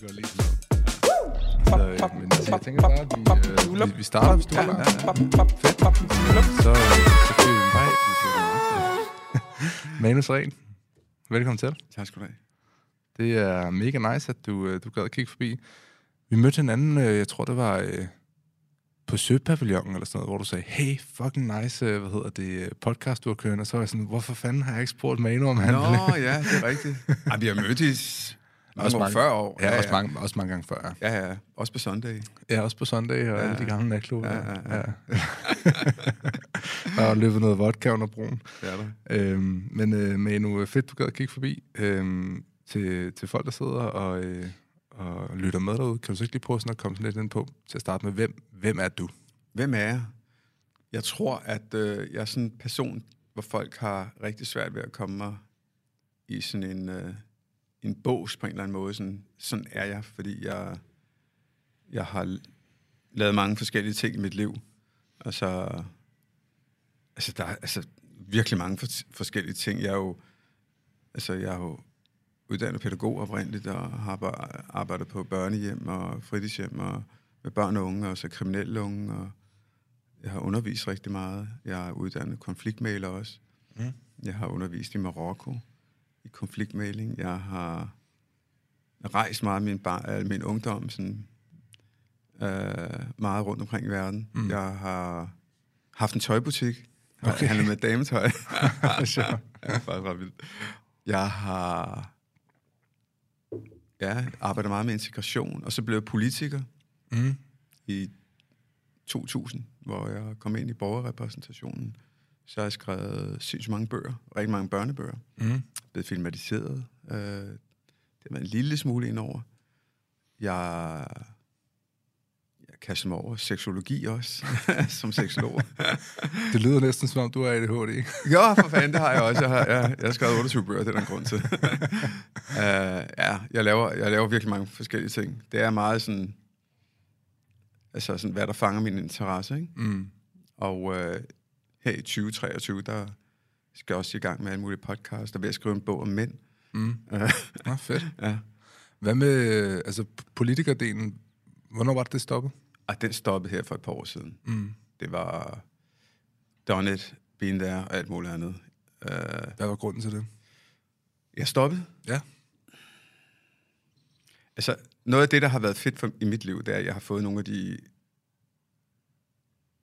vi går lige sådan noget. Så, øh, men jeg tænker bare, at vi, øh, vi, vi starter, hvis du er klar. Fedt. Så, øh, så fyrer vi en vej. Manus Ren, velkommen til. Tak skal du have. Det er mega nice, at du, øh, du gad at kigge forbi. Vi mødte hinanden, øh, jeg tror det var øh, på Søpavillonen eller sådan noget, hvor du sagde, hey, fucking nice, øh, hvad hedder det, podcast du har kørende. Og så var jeg sådan, hvorfor fanden har jeg ikke spurgt Manu, om han Nå, ja, det er rigtigt. Ej, vi har mødtes også mange, 40 år. Ja, ja, også, mange, også mange gange før. Ja. Ja, ja. Også på Sunday. Ja, også på søndag og ja, alle de gamle natklubber. Ja, ja, ja. ja. og løbet noget vodka under broen. Det er der. Øhm, men øh, Manu, fedt, du gad at kigge forbi. Øhm, til, til folk, der sidder og, øh, og lytter med derude, kan du så ikke lige prøve sådan at komme sådan lidt ind på, til at starte med, hvem, hvem er du? Hvem er jeg? Jeg tror, at øh, jeg er sådan en person, hvor folk har rigtig svært ved at komme mig i sådan en, øh, en bås på en eller anden måde. Sådan, sådan er jeg, fordi jeg, jeg har lavet mange forskellige ting i mit liv. Altså, altså der er altså, virkelig mange for, forskellige ting. Jeg er jo, altså, jeg er jo uddannet pædagog oprindeligt, og har bare arbejdet på børnehjem og fritidshjem og med børn og unge, og så kriminelle unge, og jeg har undervist rigtig meget. Jeg er uddannet konfliktmaler også. Mm. Jeg har undervist i Marokko i konfliktmaling. Jeg har rejst meget min, bar, øh, min ungdom, sådan, øh, meget rundt omkring i verden. Mm. Jeg har haft en tøjbutik. Jeg Okay. okay. handlet med dametøj. Sjovt. ja, det er faktisk ret vildt. Jeg har ja, arbejdet meget med integration, og så blev jeg politiker Mm. i 2000, hvor jeg kom ind i borgerrepræsentationen. Så har jeg skrevet sindssygt mange bøger, rigtig mange børnebøger, Mm. blevet filmatiseret. Øh, det var en lille smule indover. Jeg, jeg kaster mig over seksologi også, som seksolog. Det lyder næsten som om, du er ADHD. Ja, for fanden, det har jeg også. Jeg har, jeg, jeg har skrevet 28 bøger, det er der en grund til. uh, ja, jeg laver, jeg laver virkelig mange forskellige ting. Det er meget sådan, altså sådan, hvad der fanger min interesse, ikke? Mm. Og uh, her i 2023, der skal jeg også i gang med alle mulige podcasts, der vil jeg skrive en bog om mænd. Mm. Uh, Nå, fedt. ja. Hvad med altså, politikerdelen? Hvornår var det, det stoppet? Og den stoppede her for et par år siden. Mm. Det var done it, been there og alt muligt andet. Uh, Hvad var grunden til det? jeg stoppede. Ja. Altså, noget af det, der har været fedt for, i mit liv, det er, at jeg har fået nogle af de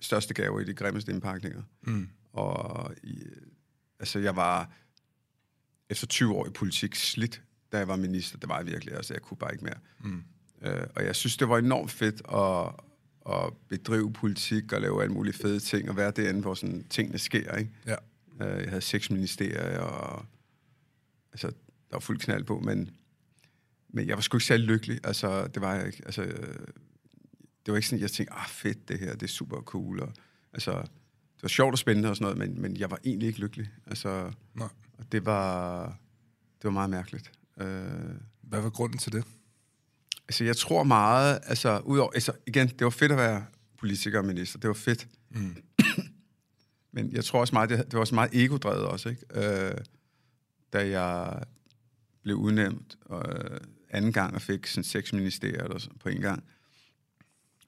største gaver i de grimmeste indpakninger. Mm. Og altså, jeg var efter 20 år i politik slidt, da jeg var minister. Det var jeg virkelig. Altså, jeg kunne bare ikke mere. Mm. Øh, og jeg synes, det var enormt fedt at, at bedrive politik og lave alle mulige fede ting, og være derinde, hvor sådan, tingene sker. Ikke? Ja. Øh, jeg havde seks ministerier, og altså, der var fuld knald på, men, men jeg var sgu ikke særlig lykkelig. Altså, det var jeg ikke. Altså, det var ikke sådan, jeg tænkte, ah fedt, det her, det er super cool. Og, altså, det var sjovt og spændende og sådan noget, men, men jeg var egentlig ikke lykkelig. Altså, Nej. og det var, det var meget mærkeligt. Øh, Hvad var grunden til det? Altså, jeg tror meget, altså, udover, altså, igen, det var fedt at være politiker og minister, det var fedt. Mm. Men jeg tror også meget, det, det var også meget egodrevet også, ikke? Øh, da jeg blev udnævnt øh, anden gang og fik sådan seks ministerier eller sådan, på en gang.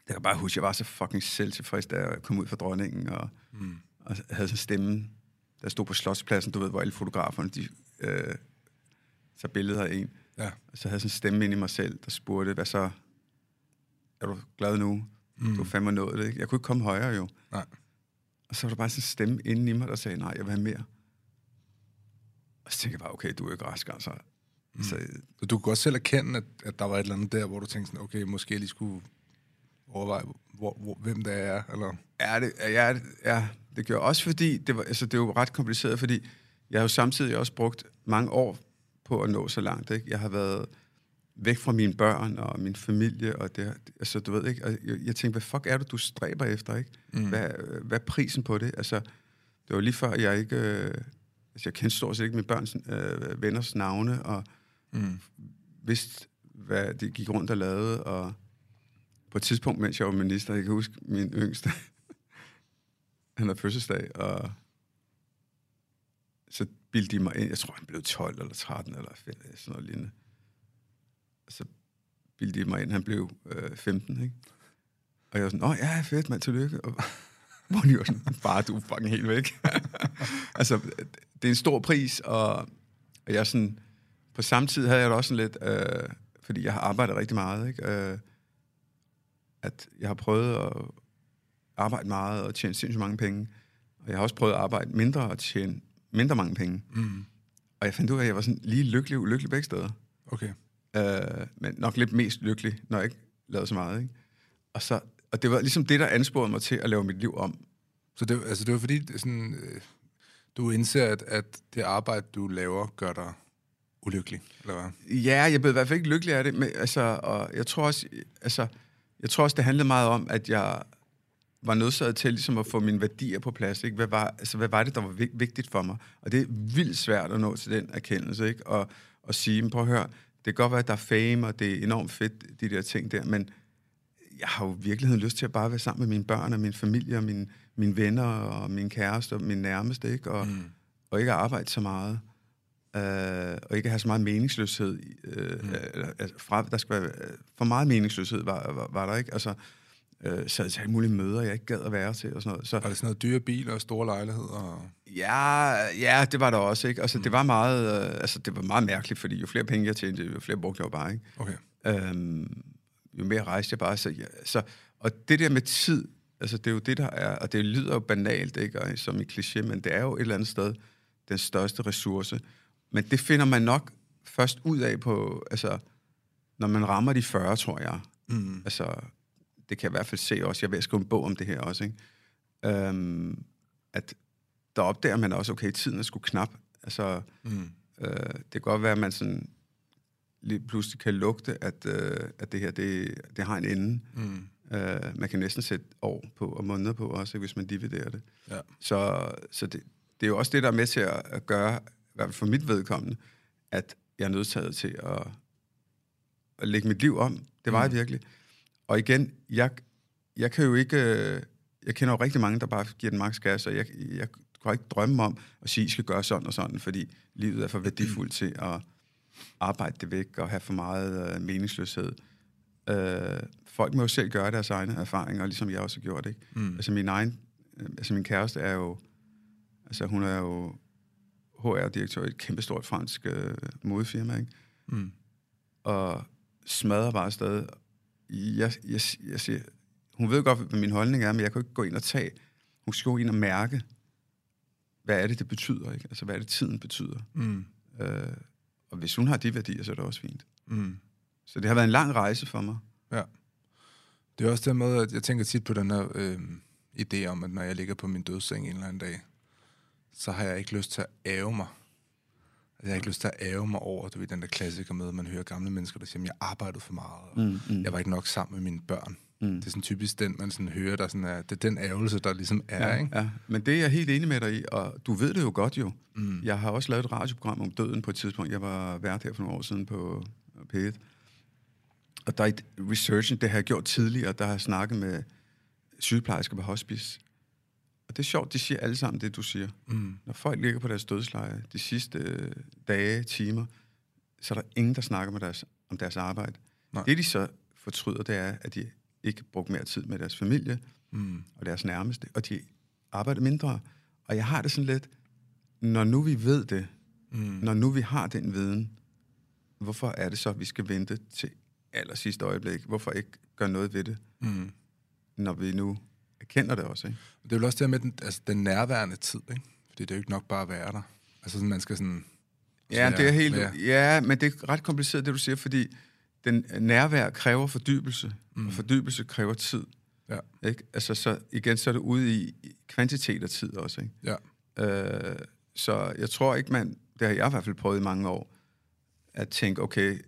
Jeg kan bare huske, jeg var så fucking selvtilfreds, da jeg kom ud fra dronningen og, Mm. og havde sådan stemme, der stod på Slotspladsen, du ved, hvor alle fotograferne, de øh, tager billeder af en. Ja. Og så havde jeg sådan en stemme ind i mig selv, der spurgte, hvad så? Er du glad nu? Mm. Du har fandme nået det, ikke? Jeg kunne ikke komme højere jo. Nej. Og så var der bare sådan en stemme inde i mig, der sagde, nej, jeg vil have mere. Og så tænkte jeg bare, okay, du er ikke rask, altså. Mm. Så, Så du kunne godt selv erkende, at, at der var et eller andet der, hvor du tænkte sådan, okay, måske jeg lige skulle overveje, hvor, hvor, hvem det er, eller... ja, det, ja, det, ja, det gjorde også fordi, det, var, altså, det jo ret kompliceret, fordi jeg har jo samtidig også brugt mange år på at nå så langt. Ikke? Jeg har været væk fra mine børn og min familie, og det, altså, du ved ikke, og jeg, jeg tænkte, hvad fuck er det, du stræber efter, ikke? Mm. Hvad, hvad er prisen på det? Altså, det var lige før, jeg ikke, øh, altså, jeg kendte stort set ikke mine børns øh, venners navne, og Mm. vidste, hvad de gik rundt og lavede, og på et tidspunkt, mens jeg var minister, jeg kan huske min yngste, han havde fødselsdag, og så bildte de mig ind, jeg tror, han blev 12 eller 13 eller 5, sådan noget lignende. Så bildte de mig ind, han blev øh, 15, ikke? Og jeg var sådan, åh ja, fedt, mand, tillykke. Og, hvor de var sådan, bare du er fucking helt væk. altså, det er en stor pris, og, og jeg sådan, på samme tid havde jeg det også sådan lidt, øh, fordi jeg har arbejdet rigtig meget, ikke? Øh, at jeg har prøvet at arbejde meget og tjene sindssygt mange penge. Og jeg har også prøvet at arbejde mindre og tjene mindre mange penge. Mm. Og jeg fandt ud af, at jeg var sådan lige lykkelig og ulykkelig begge steder. Okay. Øh, men nok lidt mest lykkelig, når jeg ikke lavede så meget. Ikke? Og, så, og det var ligesom det, der ansporede mig til at lave mit liv om. Så det, altså, det var fordi, det sådan, øh, du indser, at, at det arbejde, du laver, gør dig ulykkelig, eller hvad? Ja, jeg blev i hvert fald ikke lykkelig af det, men altså, og jeg tror også, altså, jeg tror også, det handlede meget om, at jeg var nødsaget til ligesom at få mine værdier på plads. Ikke? Hvad, var, altså, hvad var det, der var vigtigt for mig? Og det er vildt svært at nå til den erkendelse, ikke? Og, og sige, prøv at høre, det kan godt være, at der er fame, og det er enormt fedt, de der ting der, men jeg har jo i virkeligheden lyst til at bare være sammen med mine børn og min familie og mine, mine venner og min kæreste og min nærmeste, ikke? Og, mm. og ikke arbejde så meget. Øh, og ikke have så meget meningsløshed. Øh, mm. altså, fra, der skal være, for meget meningsløshed var, var, var der ikke. Altså, øh, sad til alle mulige møder, jeg ikke gad at være til og sådan noget. Så, var det sådan noget dyre biler og store lejligheder? Ja, ja, det var der også, ikke? Altså, mm. det var meget, øh, altså, det var meget mærkeligt, fordi jo flere penge jeg tjente, jo flere brugte jeg bare, ikke? Okay. Øhm, jo mere rejste jeg bare. Så, ja, så, og det der med tid, altså det er jo det, der er, og det lyder jo banalt, ikke? Og, som i kliché, men det er jo et eller andet sted den største ressource. Men det finder man nok først ud af på, altså, når man rammer de 40, tror jeg. Mm. Altså, det kan jeg i hvert fald se også. Jeg vil skrive en bog om det her også, ikke? Øhm, at der opdager man også, okay, tiden er sgu knap. Altså, Mm. øh, det kan godt være, at man sådan lige pludselig kan lugte, at, øh, at det her, det, det har en ende. Mm. Øh, man kan næsten sætte år på og måneder på også, hvis man dividerer det. Ja. Så, så det, det er jo også det, der er med til at, at gøre, i hvert fald for mit vedkommende, at jeg er nødtaget til at, at lægge mit liv om. Det var mm. jeg virkelig. Og igen, jeg, jeg kan jo ikke... øh, Jeg kender jo rigtig mange, der bare giver den maks gas, og jeg, jeg kunne ikke drømme om at sige, at I skal gøre sådan og sådan, fordi livet er for værdifuldt til at arbejde det væk og have for meget øh, meningsløshed. Øh, folk må jo selv gøre deres egne erfaringer, ligesom jeg også har gjort. Ikke? Mm. Altså min egen, øh, altså min kæreste er jo, altså hun er jo HR-direktør i et kæmpestort fransk øh, modefirma, ikke? Mm. og smadrer bare afsted. Jeg, jeg, jeg siger, hun ved godt, hvad min holdning er, men jeg kan ikke gå ind og tage. Hun skal gå ind og mærke, hvad er det, det betyder, ikke? Altså, hvad er det, tiden betyder? Mm. Øh, og hvis hun har de værdier, så er det også fint. Mm. Så det har været en lang rejse for mig. Det er også det med, at jeg tænker tit på den her øh, idé om, at når jeg ligger på min dødsseng en eller anden dag, så har jeg ikke lyst til at æve mig. Altså, jeg har ikke lyst til at æve mig over, du ved, den der klassiker med, at man hører gamle mennesker, der siger, at jeg arbejdede for meget, og Mm, mm. jeg var ikke nok sammen med mine børn. Mm. Det er sådan typisk den, man sådan hører, der sådan er, det er den ævelse, der ligesom er, Ja, ikke? ja, men det er jeg helt enig med dig i, og du ved det jo godt jo. Mm. Jeg har også lavet et radioprogram om døden på et tidspunkt. Jeg var vært her for nogle år siden på P1. Og der er et researchen, det har jeg gjort tidligere, der har jeg snakket med sygeplejersker på hospice. Og det er sjovt, de siger alle sammen det, du siger. Mm. Når folk ligger på deres dødsleje de sidste øh, dage, timer, så er der ingen, der snakker med deres, om deres arbejde. Nej. Det, de så fortryder, det er, at de ikke brugte mere tid med deres familie Mm. og deres nærmeste, og de arbejder mindre. Og jeg har det sådan lidt, når nu vi ved det, Mm. når nu vi har den viden, hvorfor er det så, at vi skal vente til aller sidste øjeblik? Hvorfor ikke gøre noget ved det, Mm. når vi nu erkender det også? Ikke? Det er jo også det her med den, altså, den nærværende tid, ikke? Fordi det er jo ikke nok bare at være der. Altså sådan, man skal sådan... Ja, det er helt, være- ja, men det er ret kompliceret, det du siger, fordi den nærvær kræver fordybelse, mm. og fordybelse kræver tid. Ja. Ikke? Altså, så igen, så er det ude i i kvantitet af tid også. Ikke? Ja. Øh, så jeg tror ikke, man, det har jeg i hvert fald prøvet i mange år, at tænke, okay,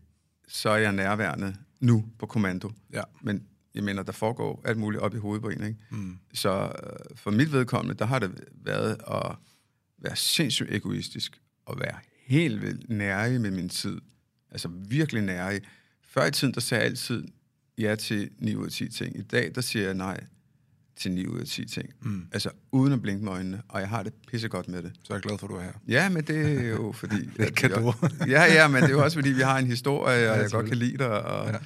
så er jeg nærværende nu på kommando. Ja. Men jeg mener, der foregår alt muligt op i hovedet på en. Ikke? Mm. Så øh, for mit vedkommende, der har det været at være sindssygt egoistisk, og være helt vildt nærig med min tid. Altså virkelig nærig. Før i tiden, der sagde jeg altid ja til 9 ud af 10 ting. I dag, der siger jeg nej til 9 ud af 10 ting. Mm. Altså uden at blinke med øjnene, og jeg har det pissegodt med det. Så jeg er glad for, at du er her. Ja, men det er jo fordi... det kan du. ja, ja, men det er jo også fordi, vi har en historie, og Ja, jeg godt kan lide dig, og, Ja.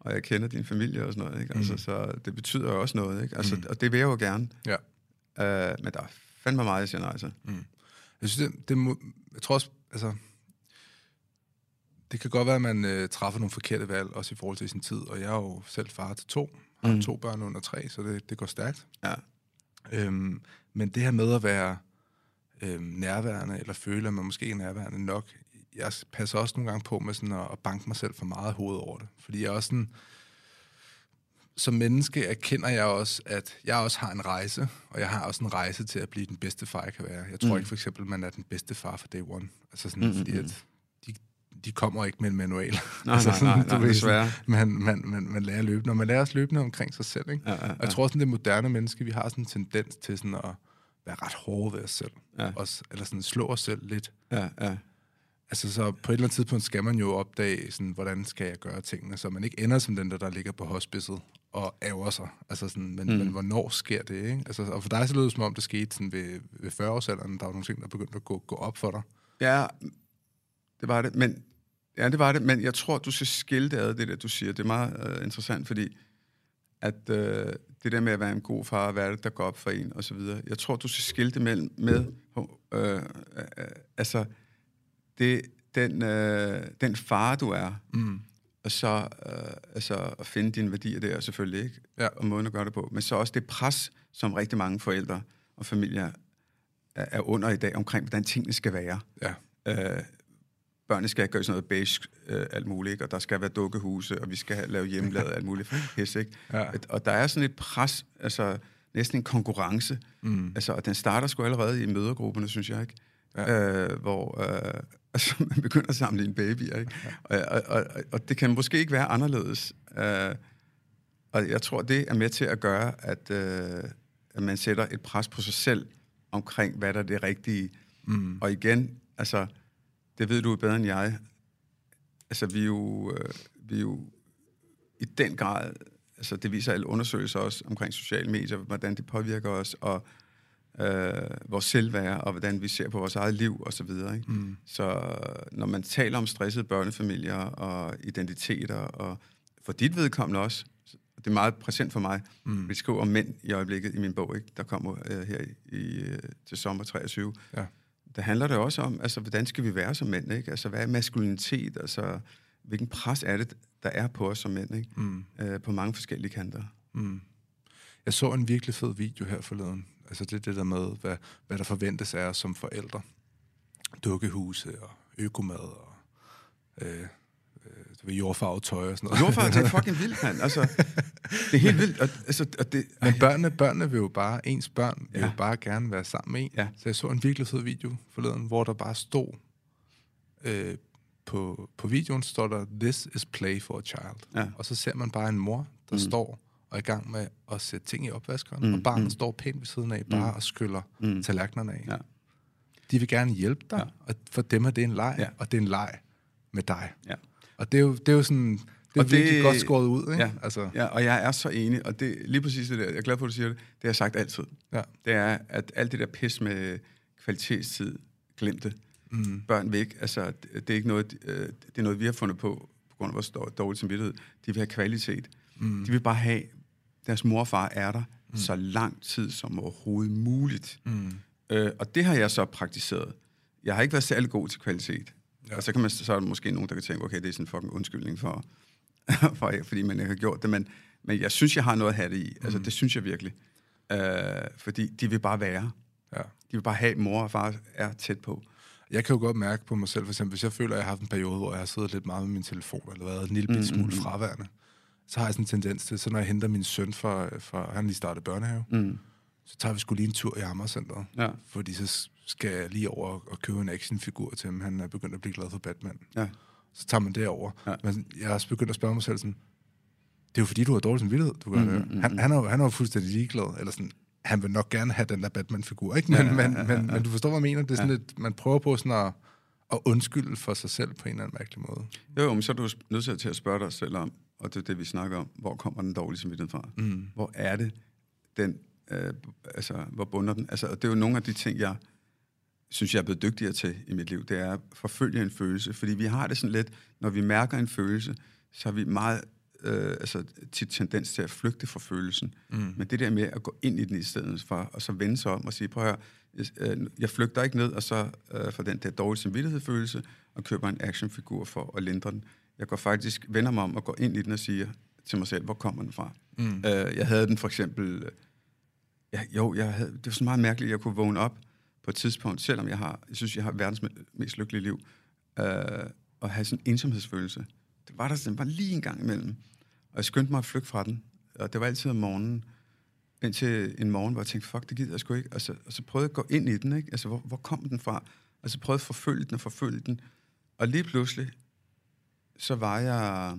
og jeg kender din familie og sådan noget. Ikke? Altså, Mm. Så det betyder jo også noget, ikke? Altså, Mm. og det vil jeg jo gerne. Ja. Uh, men der er fandme meget, jeg siger nej til. Jeg synes, det, det må, jeg tror også, altså, det kan godt være, at man øh, træffer nogle forkerte valg, også i forhold til sin tid, og jeg er jo selv far til to, har mm. Mm. to børn under tre, så det, det går stærkt. Ja. Øhm, men det her med at være øhm, nærværende, eller føle, at man måske er nærværende nok, jeg passer også nogle gange på med sådan at, at banke mig selv for meget i hovedet over det. Fordi jeg er også sådan, som menneske erkender jeg også, at jeg også har en rejse, og jeg har også en rejse til at blive den bedste far, jeg kan være. Jeg tror Mm. ikke for eksempel, man er den bedste far for day one. Altså sådan, Mm, fordi mm, at de, kommer ikke med en manual. Nej, Altså nej, sådan, nej, du nej, ved, desværre. Man, man, man, man lærer løbende, og man lærer også løbende omkring sig selv. Ikke? Ja, ja, Og jeg tror sådan, det moderne menneske, vi har sådan en tendens til sådan at være ret hårde ved os selv. Ja. Også, eller sådan slå os selv lidt. ja, ja. Altså så på et eller andet tidspunkt skal man jo opdage, sådan, hvordan skal jeg gøre tingene, så man ikke ender som den der, der ligger på hospicet og ærger sig. Altså sådan, men. Mm. men hvornår sker det, ikke? Altså, og for dig så lød det som om, det skete sådan ved, ved 40-årsalderen, der var nogle ting, der begyndte at gå, gå op for dig. Ja, det var det. Men, ja, det var det. Men jeg tror, du skal skille det ad, det der, du siger. Det er meget uh, interessant, fordi at uh, det der med at være en god far, hvad er det, der går op for en, og så videre. Jeg tror, du skal skille det mellem, med, uh, uh, altså, det, den, uh, den far, du er, Mm. og så uh, altså, at finde dine værdier der, selvfølgelig ikke, Ja. og måden at gøre det på, men så også det pres, som rigtig mange forældre og familier er, er under i dag, omkring, hvordan tingene skal være. Ja. Øh, børnene skal gøre sådan noget beige, øh, alt muligt, ikke? og der skal være dukkehuse, og vi skal lave hjemmelavet alt muligt pis, ikke? Ja. Og der er sådan et pres, altså næsten en konkurrence, Mm. altså, og den starter sgu allerede i mødergrupperne, synes jeg, ikke? Ja. Øh, hvor øh, altså, man begynder at samle en baby, ikke? Og, og, og, og det kan måske ikke være anderledes. Øh, og jeg tror, det er med til at gøre, at, øh, at man sætter et pres på sig selv omkring, hvad der er det rigtige. Mm. Og igen, altså, det ved du bedre end jeg. Altså, vi er jo, øh, vi er jo i den grad, altså det viser alle undersøgelser også omkring sociale medier, hvordan det påvirker os, og øh, vores selvværd, og hvordan vi ser på vores eget liv, og så videre. Ikke? Mm. Så når man taler om stressede børnefamilier og identiteter, og for dit vedkommende også, det er meget præsent for mig, Mm. vi skriver om mænd i øjeblikket i min bog, ikke? der kommer øh, her i, i, øh, til sommer 23. Ja. Der handler det også om, altså, hvordan skal vi være som mænd? Ikke? Altså, hvad er maskulinitet? Altså, hvilken pres er det, der er på os som mænd? Ikke? Mm. Øh, på mange forskellige kanter. Mm. Jeg så en virkelig fed video her forleden. Altså det er det der med, hvad, hvad der forventes af os som forældre. Dukkehuse og økomad og øh, du ved, jordfarvet tøj og sådan noget. Jordfar, det er fucking vildt, mand. Altså, det er helt vildt. Og, altså, og det, Men børnene, børnene vil jo bare, ens børn vil Ja. jo bare gerne være sammen med en. Ja. Så jeg så en virkelig fed video forleden, hvor der bare stod, øh, på, på videoen står der, this is play for a child. Ja. Og så ser man bare en mor, der mm. Står og er i gang med at sætte ting i opvaskeren, Mm, og barnet mm. står pænt ved siden af, bare Mm. og skyller Mm. tallerkenerne af. Ja. De vil gerne hjælpe dig, Ja. og for dem er det en leg, ja. og det er en leg med dig. Ja. Og det er jo, det er jo sådan, det er Og virkelig det- godt skåret ud, ikke? Ja. Altså, Ja, og jeg er så enig, og det lige præcis det der, jeg er glad for, at du siger det, det har jeg sagt altid. ja. Det er, at alt det der pis med kvalitetstid, glem det. Mm. Børn ikke, altså, det er ikke noget, øh, det er noget, vi har fundet på, på grund af vores dår- dårlige samvittighed. De vil have kvalitet. Mm. De vil bare have, deres mor og far er der mm. så lang tid som overhovedet muligt. Mm. Øh, og det har jeg så praktiseret. Jeg har ikke været særlig god til kvalitet. Ja. Og så, kan man, så er der måske nogen, der kan tænke, okay, det er sådan en fucking undskyldning for, for fordi man ikke har gjort det. Men, men jeg synes, jeg har noget at have det i. Altså, det synes jeg virkelig. Øh, fordi de vil bare være. Ja. De vil bare have, at mor og far er tæt på. Jeg kan jo godt mærke på mig selv, for eksempel, hvis jeg føler, at jeg har haft en periode, hvor jeg har siddet lidt meget med min telefon, eller været en lille bit smule mm. fraværende, så har jeg sådan en tendens til, så når jeg henter min søn fra, fra han lige startet børnehave, Mm. Så tager vi skulle lige en tur i Amagercenteret. Ja. Fordi så skal jeg lige over og købe en actionfigur til ham. Han er begyndt at blive glad for Batman. Ja. Så tager man det over. Ja. Men jeg har også begyndt at spørge mig selv sådan, det er jo fordi, du har dårlig samvittighed, du gør Mm, det. mm, mm, Han, han, er, jo- han er jo fuldstændig ligeglad. Eller sådan, han vil nok gerne have den der Batman-figur, ikke? Men, Ja, ja, ja, men, ja, ja, men, ja. men du forstår, hvad jeg mener? Det er sådan Ja. lidt, man prøver på sådan at, at undskylde for sig selv på en eller anden mærkelig måde. Jo, jo, men så er du nødt til at spørge dig selv om, og det er det, vi snakker om, hvor kommer den dårlige samvittighed fra? Mm. Hvor er det, den øh, altså, hvor bunder den? Altså, det er jo nogle af de ting, jeg synes, jeg er blevet dygtigere til i mit liv, det er at forfølge en følelse. Fordi vi har det sådan lidt, når vi mærker en følelse, så har vi meget øh, altså, tit tendens til at flygte fra følelsen. Mm. Men det der med at gå ind i den i stedet for, og så vende sig om og sige, prøv at høre, jeg, øh, jeg flygter ikke ned, og så øh, for den der dårlige samvittighedsfølelse, og køber en actionfigur for at lindre den. Jeg går faktisk, vender mig om og går ind i den og siger til mig selv, hvor kommer den fra? Mm. Øh, jeg havde den for eksempel, øh, ja, jo, jeg havde, det var så meget mærkeligt, at jeg kunne vågne op på et tidspunkt, selvom jeg har, jeg synes, jeg har verdens mest lykkelige liv, øh, og have sådan en ensomhedsfølelse. Det var der sådan, var lige en gang imellem. Og jeg skyndte mig at flygte fra den. Og det var altid om morgenen. Indtil en morgen, hvor jeg tænkte, fuck, det gider jeg sgu ikke. Og så, og så prøvede jeg at gå ind i den, ikke? Altså, hvor, hvor kom den fra? Og så prøvede jeg at forfølge den og forfølge den. Og lige pludselig, så var jeg,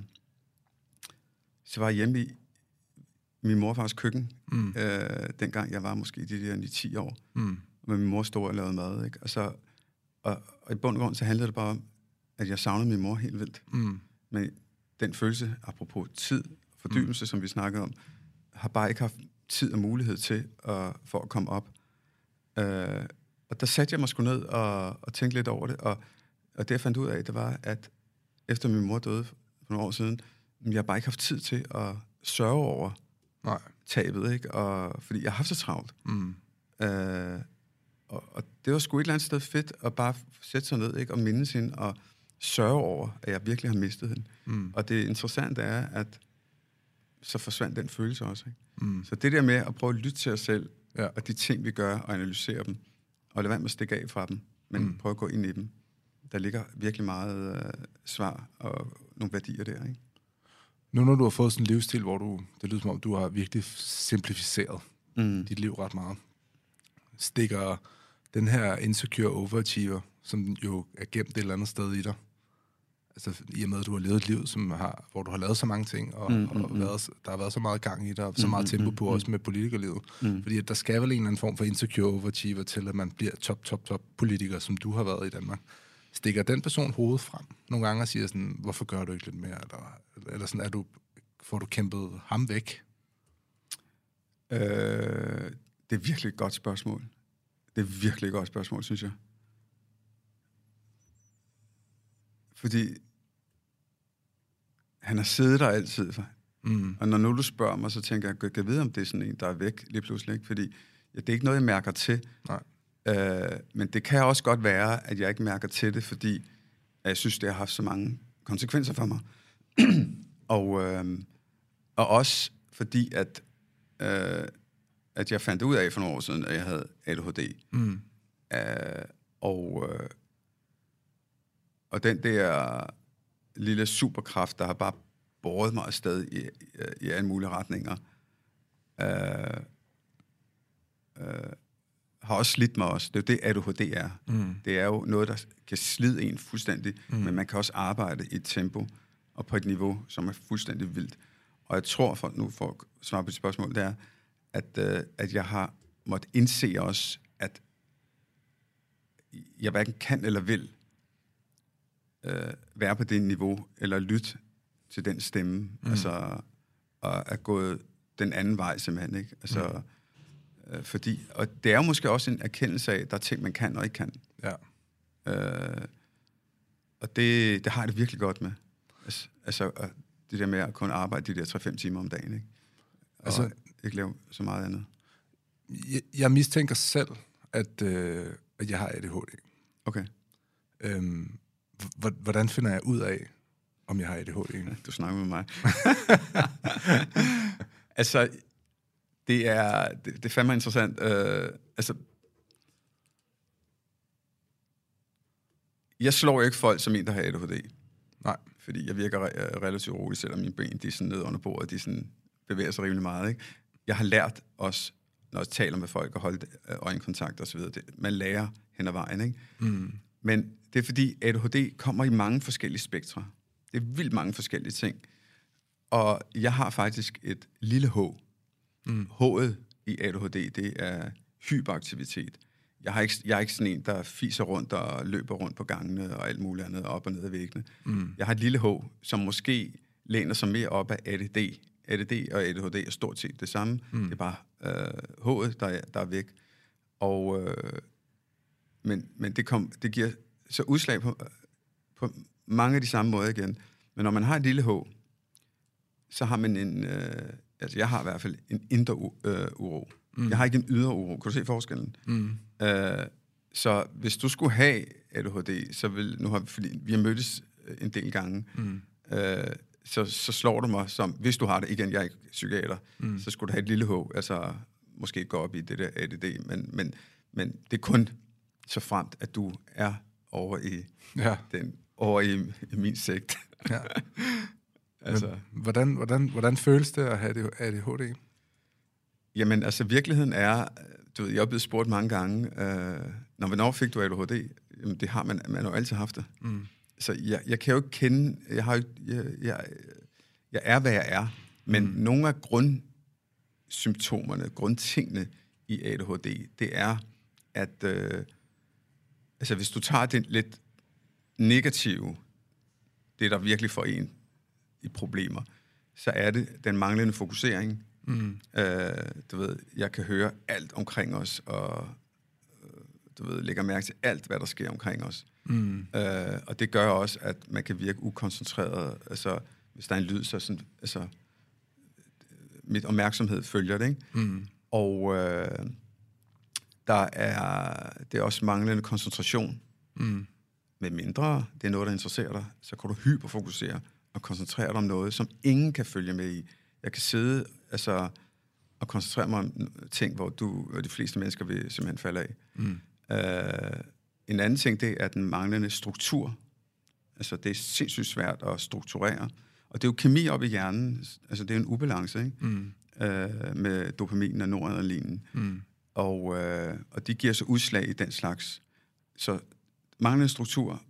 så var jeg hjemme i min morfars køkken, mm. øh, dengang jeg var måske i de der 9-10 år. Mm. Med min mor stod og lavede mad, ikke? Og, så, og, og i bund og grund, så handlede det bare om, at jeg savnede min mor helt vildt. Mm. Men den følelse, apropos tid, fordybelse, mm. som vi snakkede om, har bare ikke haft tid og mulighed til at, for at komme op. Øh, og der satte jeg mig sgu ned og, og tænkte lidt over det, og, og det jeg fandt ud af, det var, at efter min mor døde for nogle år siden, jeg har bare ikke haft tid til at sørge over Nej. tabet, ikke? Og, fordi jeg har haft så travlt. Mm. Øh, og, og det var sgu et eller andet sted fedt at bare sætte sig ned ikke? og minde hende og sørge over, at jeg virkelig har mistet hende. Mm. Og det interessante er, at så forsvandt den følelse også. Ikke? Mm. Så det der med at prøve at lytte til os selv, ja. og de ting, vi gør, og analysere dem, og lade være med at stikke af fra dem, men mm. prøve at gå ind i dem. Der ligger virkelig meget øh, svar og nogle værdier der. Ikke? Nu når du har fået sådan en livsstil, hvor du, det lyder som om, du har virkelig simplificeret mm. dit liv ret meget, stikker den her insecure overachiever, som jo er gemt et eller andet sted i dig, altså i og med, at du har levet et liv, som har, hvor du har lavet så mange ting, og, mm, og mm, været, der har været så meget gang i dig, og så mm, meget tempo på, mm, også med politikerlivet. Mm. Fordi at der skal vel en eller anden form for insecure overachiever til, at man bliver top, top, top politiker, som du har været i Danmark. Stikker den person hovedet frem nogle gange og siger sådan, hvorfor gør du ikke lidt mere? Eller, eller sådan, er du, får du kæmpet ham væk? Øh, det er virkelig et godt spørgsmål. Det er virkelig et godt spørgsmål, synes jeg. Fordi han har siddet der altid. Mm. Og når nu du spørger mig, så tænker jeg, kan jeg vide, om det er sådan en, der er væk lige pludselig? Ikke? Fordi ja, det er ikke noget, jeg mærker til. Nej. Øh, men det kan også godt være, at jeg ikke mærker til det, fordi jeg synes, det har haft så mange konsekvenser for mig. og, øh, og også fordi, at, øh, at jeg fandt ud af for nogle år siden, at jeg havde ADHD. Mm. Øh, og, øh, og den der lille superkraft, der har bare båret mig afsted i, i, i alle mulige retninger, øh, øh, har også slidt mig også. Det er jo det, ADHD er. Mm. Det er jo noget, der kan slide en fuldstændig, mm. men man kan også arbejde i et tempo og på et niveau, som er fuldstændig vildt. Og jeg tror, for, nu for at svare på dit spørgsmål, det er, at, øh, at jeg har måttet indse også, at jeg hverken kan eller vil øh, være på det niveau, eller lytte til den stemme, mm. altså, og er gået den anden vej simpelthen, ikke? Altså, mm. Øh, fordi, og det er jo måske også en erkendelse af, at der er ting, man kan og ikke kan. Ja. Øh, og det, det har jeg det virkelig godt med. Altså, altså det der med at kunne arbejde de der 3-5 timer om dagen, ikke? Og altså, ikke lave så meget andet. Jeg, jeg mistænker selv, at, øh, at jeg har ADHD. Okay. Øhm, hvordan finder jeg ud af, om jeg har ADHD? Du snakker med mig. altså, det er, det, det er fandme interessant. Uh, altså, jeg slår ikke folk som en, der har ADHD. Nej. Fordi jeg virker re- relativt rolig, selvom mine ben de er sådan nede under bordet, de sådan bevæger sig rimelig meget. Ikke? Jeg har lært også, når jeg taler med folk og holde øh, øjenkontakt osv., man lærer hen ad vejen. Ikke? Mm. Men det er fordi ADHD kommer i mange forskellige spektre. Det er vildt mange forskellige ting. Og jeg har faktisk et lille H. Mm. H'et i ADHD, det er hyperaktivitet. Jeg, har ikke, jeg er ikke sådan en, der fiser rundt og løber rundt på gangene og alt muligt andet, op og ned ad væggene. Mm. Jeg har et lille H, som måske læner sig mere op af ADD, ADD og ADHD er stort set det samme. Mm. Det er bare øh, H'et, der er, der er væk. Og, øh, men men det, kom, det giver så udslag på, på mange af de samme måder igen. Men når man har et lille H, så har man en... Øh, altså, jeg har i hvert fald en indre øh, uro. Mm. Jeg har ikke en ydre uro. Kan du se forskellen? Mm. Øh, så hvis du skulle have ADHD, så vil... Nu har vi, fordi vi har mødtes øh, en del gange. Mm. Øh, så, så slår det mig som, hvis du har det, igen, jeg er ikke psykiater, mm. så skulle du have et lille H, altså måske gå op i det der ADD, men, men, men det er kun så fremt, at du er over i, Ja. den, over i, i min sekt. ja. altså, Men, hvordan, hvordan, hvordan føles det at have ADHD? jamen, altså virkeligheden er, du ved, jeg er blevet spurgt mange gange, øh, når hvornår fik du ADHD? Jamen, det har man, man har jo altid haft det. Mm. Så jeg, jeg kan jo ikke kende, jeg, har jo, jeg, jeg, jeg er, hvad jeg er, men mm. nogle af grundsymptomerne, grundtingene i ADHD, det er, at øh, altså hvis du tager det lidt negative, det der virkelig får en i problemer, så er det den manglende fokusering. Mm. Øh, du ved, jeg kan høre alt omkring os, og øh, du ved, lægger mærke til alt, hvad der sker omkring os. Mm. Øh, og det gør også, at man kan virke ukoncentreret. Altså, hvis der er en lyd, så sådan, altså, mit opmærksomhed følger det, ikke? Mm. Og øh, der er, det er også manglende koncentration. Mm. Med mindre det er noget, der interesserer dig, så kan du hyperfokusere og koncentrere dig om noget, som ingen kan følge med i. Jeg kan sidde altså, og koncentrere mig om ting, hvor du, hvor de fleste mennesker vil simpelthen falde af. Mm. Øh, en anden ting, det er den manglende struktur. Altså, det er sindssygt svært at strukturere. Og det er jo kemi op i hjernen. Altså, det er en ubalance, ikke? Mm. Øh, med dopamin og noradrenalin. Mm. Og, øh, og de giver så udslag i den slags. Så manglende struktur,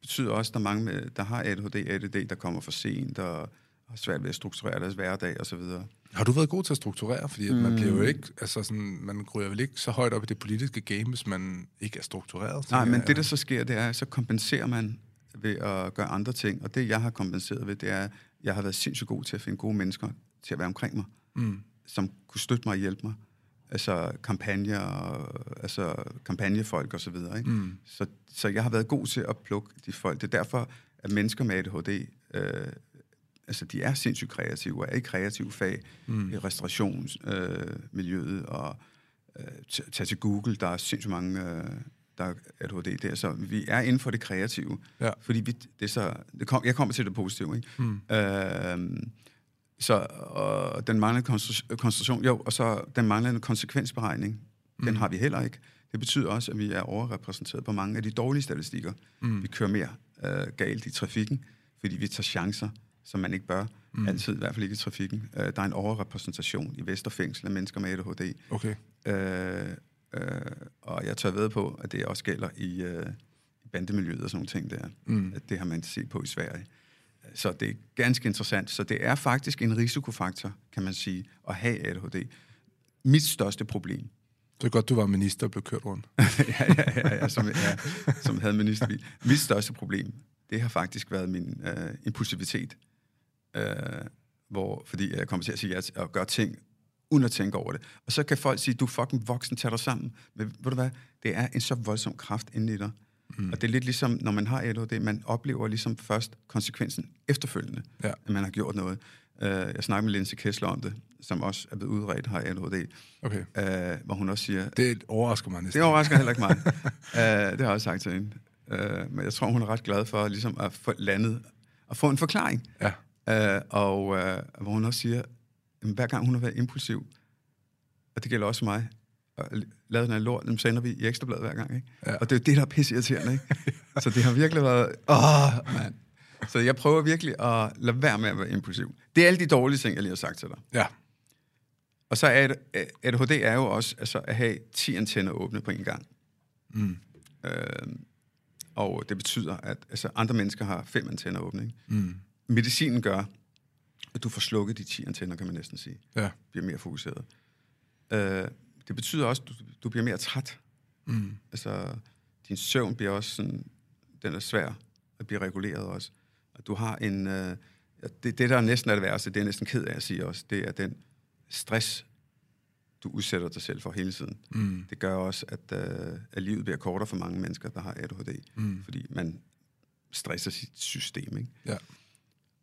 betyder også, at der er mange, med, der har ADHD, ADD, der kommer for sent og har svært ved at strukturere deres hverdag osv. Har du været god til at strukturere? Fordi at man bliver jo ikke, altså sådan, man ryger vel ikke så højt op i det politiske game, hvis man ikke er struktureret. Nej, men jeg. det, der så sker, det er, så kompenserer man ved at gøre andre ting. Og det, jeg har kompenseret ved, det er, at jeg har været sindssygt god til at finde gode mennesker til at være omkring mig, Mm. som kunne støtte mig og hjælpe mig. Altså kampagner, og- altså kampagnefolk og så? Mm. Så, så jeg har været god til at plukke de folk. Det er derfor, at mennesker med ADHD, øh, altså de er sindssygt kreative, og er i kreative fag, mm. i restaurationsmiljøet, øh, og øh, t- tag til Google, der er sindssygt mange, øh, der er ADHD der, så vi er inden for det kreative, Ja. fordi vi, det er så, det kom, jeg kommer til det positive, ikke? Mm. Øh, så og den manglende konstru- konstruktion, jo, og så den manglende konsekvensberegning, mm. den har vi heller ikke. Det betyder også, at vi er overrepræsenteret på mange af de dårlige statistikker. Mm. Vi kører mere øh, galt i trafikken, fordi vi tager chancer, som man ikke bør. Mm. Altid, i hvert fald ikke i trafikken. Øh, der er en overrepræsentation i Vesterfængsel af mennesker med ADHD. Okay. Øh, øh, og jeg tør ved på, at det også gælder i, øh, i bandemiljøet og sådan nogle ting der. Mm. At Det har man set på i Sverige. Så det er ganske interessant. Så det er faktisk en risikofaktor, kan man sige, at have ADHD. Mit største problem, Det er godt, du var minister og blev kørt rundt. ja, ja, ja, ja, som, ja, som havde ministerbil. Mit største problem, det har faktisk været min øh, impulsivitet. Øh, hvor, fordi jeg kommer til at sige ja at gøre ting, uden at tænke over det. Og så kan folk sige, du er fucking voksen, tag dig sammen. Men ved du hvad, det er en så voldsom kraft inde i dig. Mm. Og det er lidt ligesom, når man har ADHD, man oplever ligesom først konsekvensen efterfølgende, Ja. at man har gjort noget. Øh, jeg snakker med Lindsay Kessler om det, som også er blevet udredt, har ADHD, Okay. øh, hvor hun også siger, Det overrasker mig næsten. det overrasker heller ikke mig. uh, det har jeg også sagt til hende. Uh, men jeg tror, hun er ret glad for ligesom at få landet og få en forklaring. Ja. Uh, og uh, hvor hun også siger, at hver gang hun har været impulsiv, og det gælder også mig, lavet den her lort, dem sender vi i ekstrabladet hver gang. Ikke? Ja. Og det er jo det, der er pisse irriterende. Ikke? så det har virkelig været... Åh, mand. Så jeg prøver virkelig at lade være med at være impulsiv. Det er alle de dårlige ting, jeg lige har sagt til dig. Ja. Og så er det, ADHD er jo også altså, at have 10 antenner åbne på en gang. Mm. Øh, og det betyder, at altså, andre mennesker har fem antenner åbne. Ikke? Mm. Medicinen gør, at du får slukket de 10 antenner, kan man næsten sige. Ja. Bliver mere fokuseret. Øh, det betyder også, at du, du bliver mere træt. Mm. Altså, din søvn bliver også sådan, den er svær at blive reguleret også. Og du har en, øh, det, det, der næsten er det værste, det er næsten ked af at sige også, det er den stress, du udsætter dig selv for hele tiden. Mm. Det gør også, at, øh, at livet bliver kortere for mange mennesker, der har ADHD, Mm. fordi man stresser sit system. Ikke? Ja.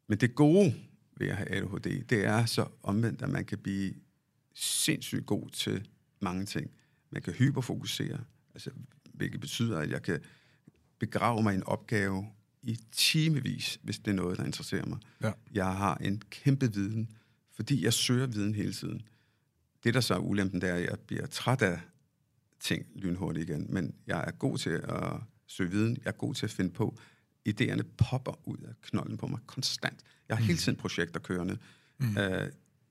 Men det gode ved at have ADHD, det er så omvendt, at man kan blive sindssygt god til mange ting. Man kan hyperfokusere, altså, hvilket betyder, at jeg kan begrave mig i en opgave i timevis, hvis det er noget, der interesserer mig. Ja. Jeg har en kæmpe viden, fordi jeg søger viden hele tiden. Det, der så er ulempen, det er, at jeg bliver træt af ting lynhurtigt igen, men jeg er god til at søge viden, jeg er god til at finde på. Idéerne popper ud af knolden på mig konstant. Jeg har hele tiden projekter kørende. Mm. Uh,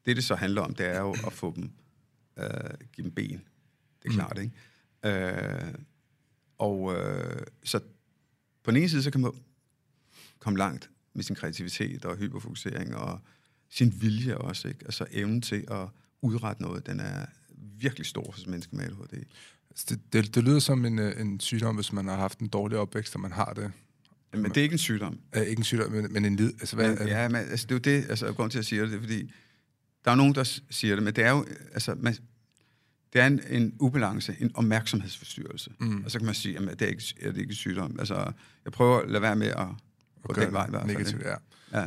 det, det så handler om, det er jo at få dem, uh, give dem ben. Det er klart, ikke? Uh, og uh, så på den ene side, så kan man komme langt med sin kreativitet og hyperfokusering og sin vilje også, ikke? Altså evnen til at udrette noget, den er virkelig stor hos mennesker med ADHD. Altså, Det, det, det lyder som en, øh, en sygdom, hvis man har haft en dårlig opvækst, og man har det. Men det er ikke en sygdom. Uh, ikke en sygdom, men, men en lid. Altså, hvad, Men, ja, men altså, det er jo det, altså, grund til at sige det, det er, fordi der er nogen, der siger det, men det er jo, altså, man, det er en, en ubalance, en opmærksomhedsforstyrrelse. Mm. Og så kan man sige, at det er ikke, er det ikke sygdom. Altså, jeg prøver at lade være med at gå gøre den vej i hvert fald. negativt, ja. Ja.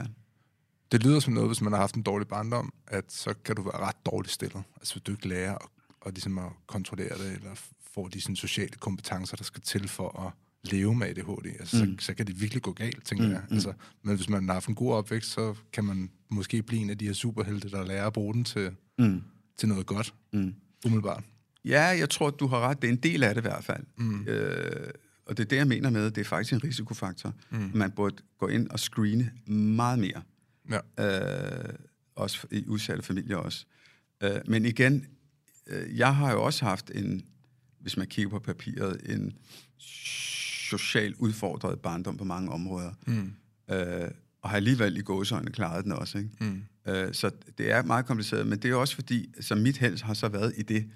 Det lyder som noget, hvis man har haft en dårlig barndom, at så kan du være ret dårligt stillet. Altså hvis du ikke lærer at, at, ligesom at kontrollere det, eller får de sådan, sociale kompetencer, der skal til for at leve med ADHD, altså, mm. så, så kan det virkelig gå galt, tænker Mm, mm, jeg. Altså, men hvis man har haft en god opvækst, så kan man måske blive en af de her superhelte, der lærer at bruge den til, Mm. til noget godt, Mm. umiddelbart. Ja, jeg tror, du har ret. Det er en del af det i hvert fald. Mm. Øh, og det er det, jeg mener med, det er faktisk en risikofaktor. Mm. Man burde gå ind og screene meget mere. Ja. Øh, også i udsatte familier også. Øh, men igen, øh, jeg har jo også haft en, hvis man kigger på papiret, en socialt udfordret barndom på mange områder. Mm. Øh, og har alligevel i gåsøjne klaret den også. Ikke? Mm. Øh, så det er meget kompliceret, men det er også fordi, så mit held har så været i det,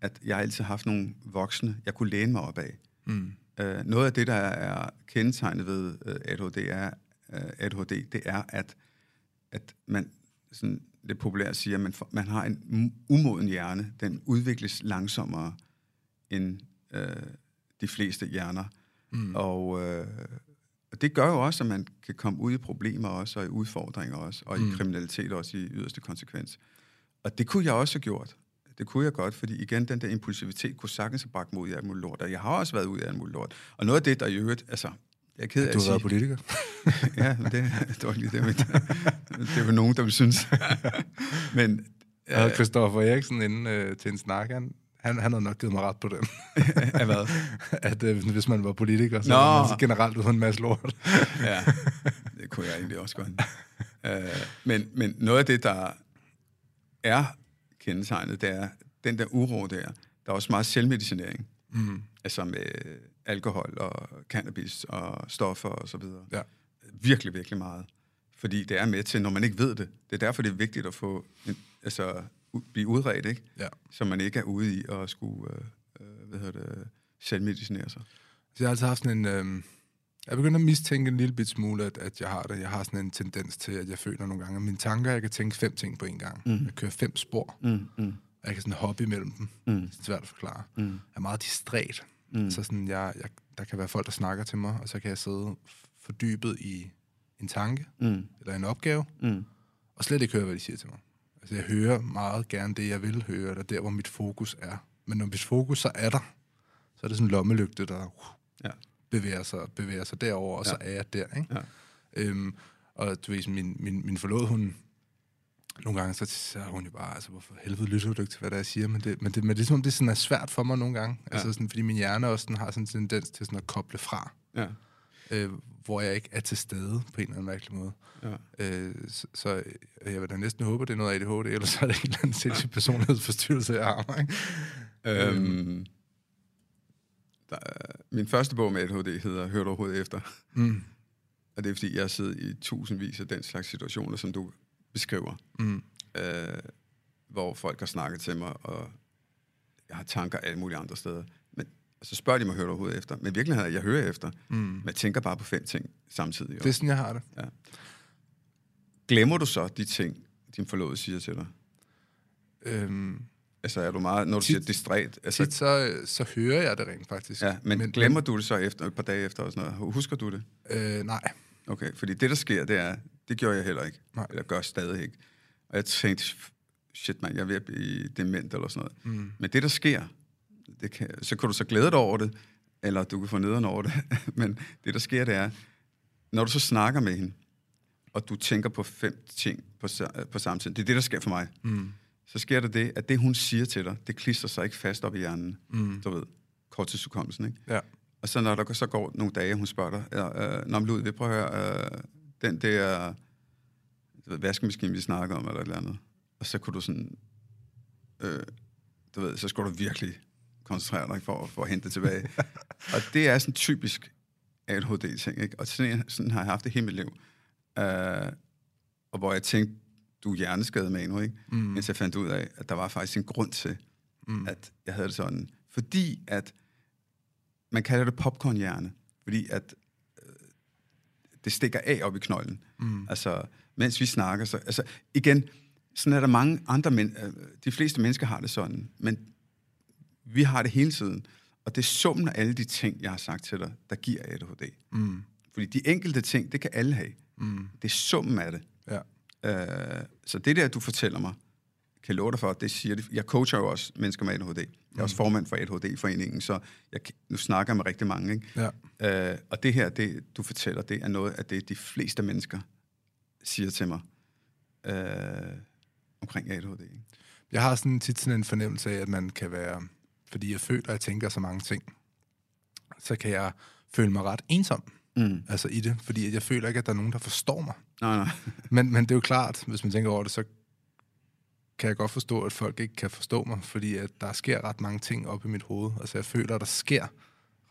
at jeg har altid haft nogle voksne, jeg kunne læne mig op af. Mm. Øh, noget af det, der er kendetegnet ved øh, ADHD, er, øh, ADHD, det er, at, at man sådan lidt populært siger, at man, får- man har en umoden hjerne. Den udvikles langsommere end øh, de fleste hjerner. Mm. Og, øh, det gør jo også, at man kan komme ud i problemer også, og i udfordringer også, og mm. i kriminalitet også i yderste konsekvens. Og det kunne jeg også have gjort. Det kunne jeg godt, fordi igen, den der impulsivitet kunne sagtens have bragt mig ud i alt muligt lort. Og jeg har også været ud i alt muligt lort. Og noget af det, der i øvrigt, altså, jeg er ked af Du at har været politiker. ja, men det, det var lige det, men det er jo nogen, der vil synes. men Jeg havde Christoffer Eriksen inde øh, til en snak. Han, han, han havde nok givet mig ret på den. af hvad? at øh, hvis man var politiker, så Nå. var man så generelt ud af en masse lort. ja, det kunne jeg egentlig også godt. Uh, men, men noget af det, der er kendetegnet, det er den der uro der. Der er også meget selvmedicinering, Mm. altså med alkohol og cannabis og stoffer og så videre. Ja. Virkelig, virkelig meget. Fordi det er med til, når man ikke ved det. Det er derfor, det er vigtigt at få, en, altså, blive udredt, ikke? Ja. Så man ikke er ude i at skulle, øh, øh, hvad hedder det, selvmedicinere sig. Så jeg har altid haft sådan en... Øh, jeg begynder at mistænke en lille bit smule, at, at jeg har det. Jeg har sådan en tendens til, at jeg føler nogle gange, at mine tanker, jeg kan tænke fem ting på en gang. Mm. Jeg kører fem spor, Mm, mm, og jeg kan sådan hoppe imellem dem. mm, Det er svært at forklare. mm, Jeg er meget distræt. mm. Så sådan, jeg, jeg, der kan være folk, der snakker til mig, og så kan jeg sidde fordybet i en tanke Mm, eller en opgave, mm, og slet ikke høre, hvad de siger til mig. Altså, jeg hører meget gerne det, jeg vil høre, eller der, hvor mit fokus er. Men når mit fokus så er der, så er det sådan en lommelygte, der uh, Ja. bevæger, sig, bevæger sig derover, og Ja. så er jeg der. Ikke? Ja. Øhm, og du ved, min, min, min forlod, hun, nogle gange, så siger hun jo bare, altså, hvorfor helvede lytter du ikke til, hvad der jeg siger? Men det, men det, men det er som om, det sådan er svært for mig nogle gange. Ja. Altså, sådan, fordi min hjerne også sådan, har sådan en tendens til sådan at koble fra, ja, øh, hvor jeg ikke er til stede på en eller anden mærkelig måde. ja. Øh, så, så jeg vil da næsten håbe, at det er noget ADHD, eller så er det en eller anden sindssyg personlighedsforstyrrelse, jeg har. Ikke? Øhm, der, er- min første bog med ADHD hedder Hør du overhovedet efter? Mm. Og det er, fordi jeg har siddet i tusindvis af den slags situationer, som du beskriver, Mm. øh, hvor folk har snakket til mig, og jeg har tanker alle mulige andre steder. Og så spørger de mig, hør du overhovedet efter? Men i virkeligheden, jeg hører efter. Mm. Men jeg tænker bare på fem ting samtidig. Det er sådan, jeg har det. glemmer du så de ting, din forlovede siger til dig? Øhm, Altså er du meget, når du Tit- siger distræt? Altså, tit så, så hører jeg det rent faktisk. ja, men, men glemmer du det så efter et par dage efter og sådan noget? Husker du det? Øh, nej. Okay, fordi det, der sker, det er, det gjorde jeg heller ikke. Nej. Eller gør stadig ikke. Og jeg tænkte, shit mand, jeg er ved at blive dement eller sådan noget. Mm. Men det, der sker, det kan, så kan du så glæde dig over det, eller du kan få nederen over det. Men det, der sker, det er, når du så snakker med hende, og du tænker på fem ting på, på samme tid, det er det, der sker for mig. Mm. Så sker der det, at det, hun siger til dig, det klister sig ikke fast op i hjernen. Mm. Du ved, korttidsudkommelsen, ikke? Ja. Og så når der så går nogle dage, hun spørger dig, øh, Nå, men Lud, vi prøver at høre, øh, den der ved, vaskemaskine, vi snakker om, eller et eller andet. Og så kunne du sådan, øh, du ved, så skulle du virkelig koncentrere dig for, for at hente det tilbage. og det er sådan typisk ADHD-ting, ikke? Og sådan, sådan har jeg haft det hele mit liv. Øh, og hvor jeg tænkte, du er hjerneskadet med nu, ikke? Mm. Mens jeg fandt ud af, at der var faktisk en grund til, Mm. at jeg havde det sådan. Fordi at, man kalder det popcornhjerne, fordi at øh, det stikker af op i knolden. Mm. Altså, mens vi snakker, så, altså, igen, sådan er der mange andre, men, øh, de fleste mennesker har det sådan, men vi har det hele tiden, og det er summen af alle de ting, jeg har sagt til dig, der giver ADHD. Mm. Fordi de enkelte ting, det kan alle have. Mm. Det er summen af det. Ja. Øh, så det der, du fortæller mig, kan love dig for, det siger det. Jeg coacher jo også mennesker med ADHD. Jeg er også formand for ADHD-foreningen, så jeg, nu snakker jeg med rigtig mange. Ikke? Ja. Øh, og det her, det du fortæller, det er noget af det, de fleste mennesker siger til mig øh, omkring ADHD. Ikke? Jeg har sådan tit sådan en fornemmelse af, at man kan være... Fordi jeg føler, at jeg tænker så mange ting, så kan jeg føle mig ret ensom Mm. altså i det, fordi jeg føler ikke, at der er nogen, der forstår mig. Nej, nej. Men, men det er jo klart, hvis man tænker over det, så kan jeg godt forstå, at folk ikke kan forstå mig, fordi at der sker ret mange ting op i mit hoved. Altså jeg føler, at der sker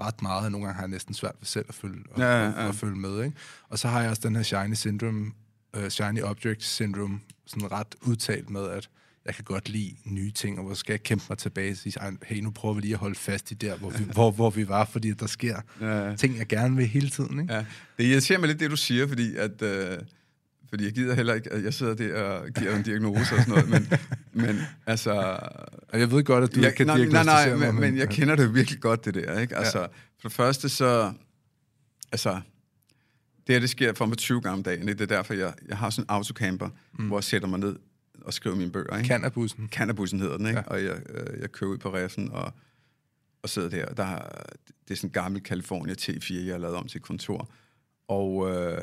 ret meget, og nogle gange har jeg næsten svært ved selv at følge, at, Ja, ja. at følge med. Ikke? Og så har jeg også den her shiny syndrome, uh, shiny object syndrome, sådan ret udtalt med, at jeg kan godt lide nye ting, og hvor skal jeg kæmpe mig tilbage og sige, "Ej, hey, nu prøver vi lige at holde fast i der, hvor vi, hvor, hvor vi var, fordi der sker Ja. ting, jeg gerne vil hele tiden. Ikke? Ja, det irriterer mig lidt, det du siger, fordi at... Øh, fordi jeg gider heller ikke, at jeg sidder der og giver en diagnose og sådan noget, men, men altså... Og jeg ved godt, at du jeg, ikke kan nej, nej, nej, diagnosticere men, mig, men jeg kender det virkelig godt, det der, ikke? Altså, ja. for det første så... Altså, det her, det sker for mig 20 gange om dagen. Det er derfor, jeg, jeg har sådan en autocamper, mm. hvor jeg sætter mig ned og skriver mine bøger, ikke? Cannabussen. Cannabussen hedder den, ikke? Ja. Ja. Og jeg, øh, jeg kører ud på reffen og, og sidder der. der har, det er sådan en gammel California T4, jeg har lavet om til et kontor. Og, øh,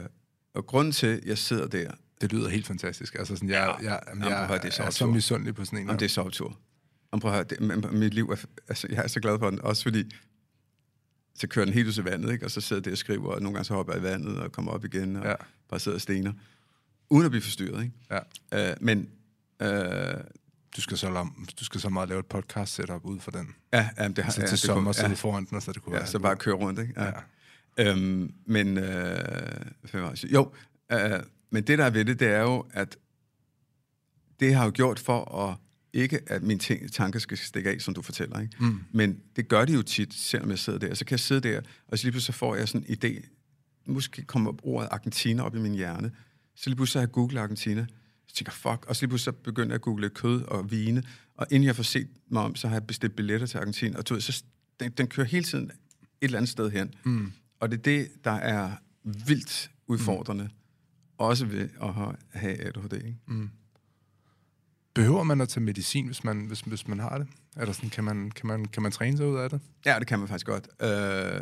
og grunden til, at jeg sidder der, Det lyder helt fantastisk. Altså sådan, jeg, jeg, jeg, Jamen, jeg, at høre, det er så er så misundelig på sådan en. Jamen, det er så optur. Jamen, prøv at høre, det, men, mit liv er, altså, jeg er så glad for den, også fordi, så kører den helt ud til vandet, ikke? og så sidder der og skriver, og nogle gange så hopper jeg i vandet, og kommer op igen, og Ja. ja. bare sidder og stener, uden at blive forstyrret, ikke? Ja. Øh, men, øh, Du skal, så, lam- du skal så meget lave et podcast setup ud for den. ja, ja, det har Så ja, til det sommer kunne- sidde ja, foran den, og så det kunne ja, være... så bare køre rundt, ikke? Ja. Øhm, men, øh, jo, øh, men det der er ved det, det er jo, at det har jeg jo gjort for at ikke, at mine ting, tanker skal stikke af, som du fortæller, ikke? Mm. Men det gør de jo tit, selvom jeg sidder der. Så kan jeg sidde der, og så lige pludselig så får jeg sådan en idé. Måske kommer ordet Argentina op i min hjerne. Så lige pludselig så har jeg googlet Argentina. Så tænker jeg, fuck. Og så lige pludselig så begynder jeg at google kød og vine. Og inden jeg får set mig om, så har jeg bestilt billetter til Argentina. Og du så den, den kører hele tiden et eller andet sted hen. Mm. Og det er det, der er vildt udfordrende. Mm. Også ved at ha- have ADHD. Ikke? Mm. Behøver man at tage medicin, hvis man, hvis, hvis man har det? Eller sådan, kan, man, kan, man, kan man træne sig ud af det? Ja, det kan man faktisk godt. Øh,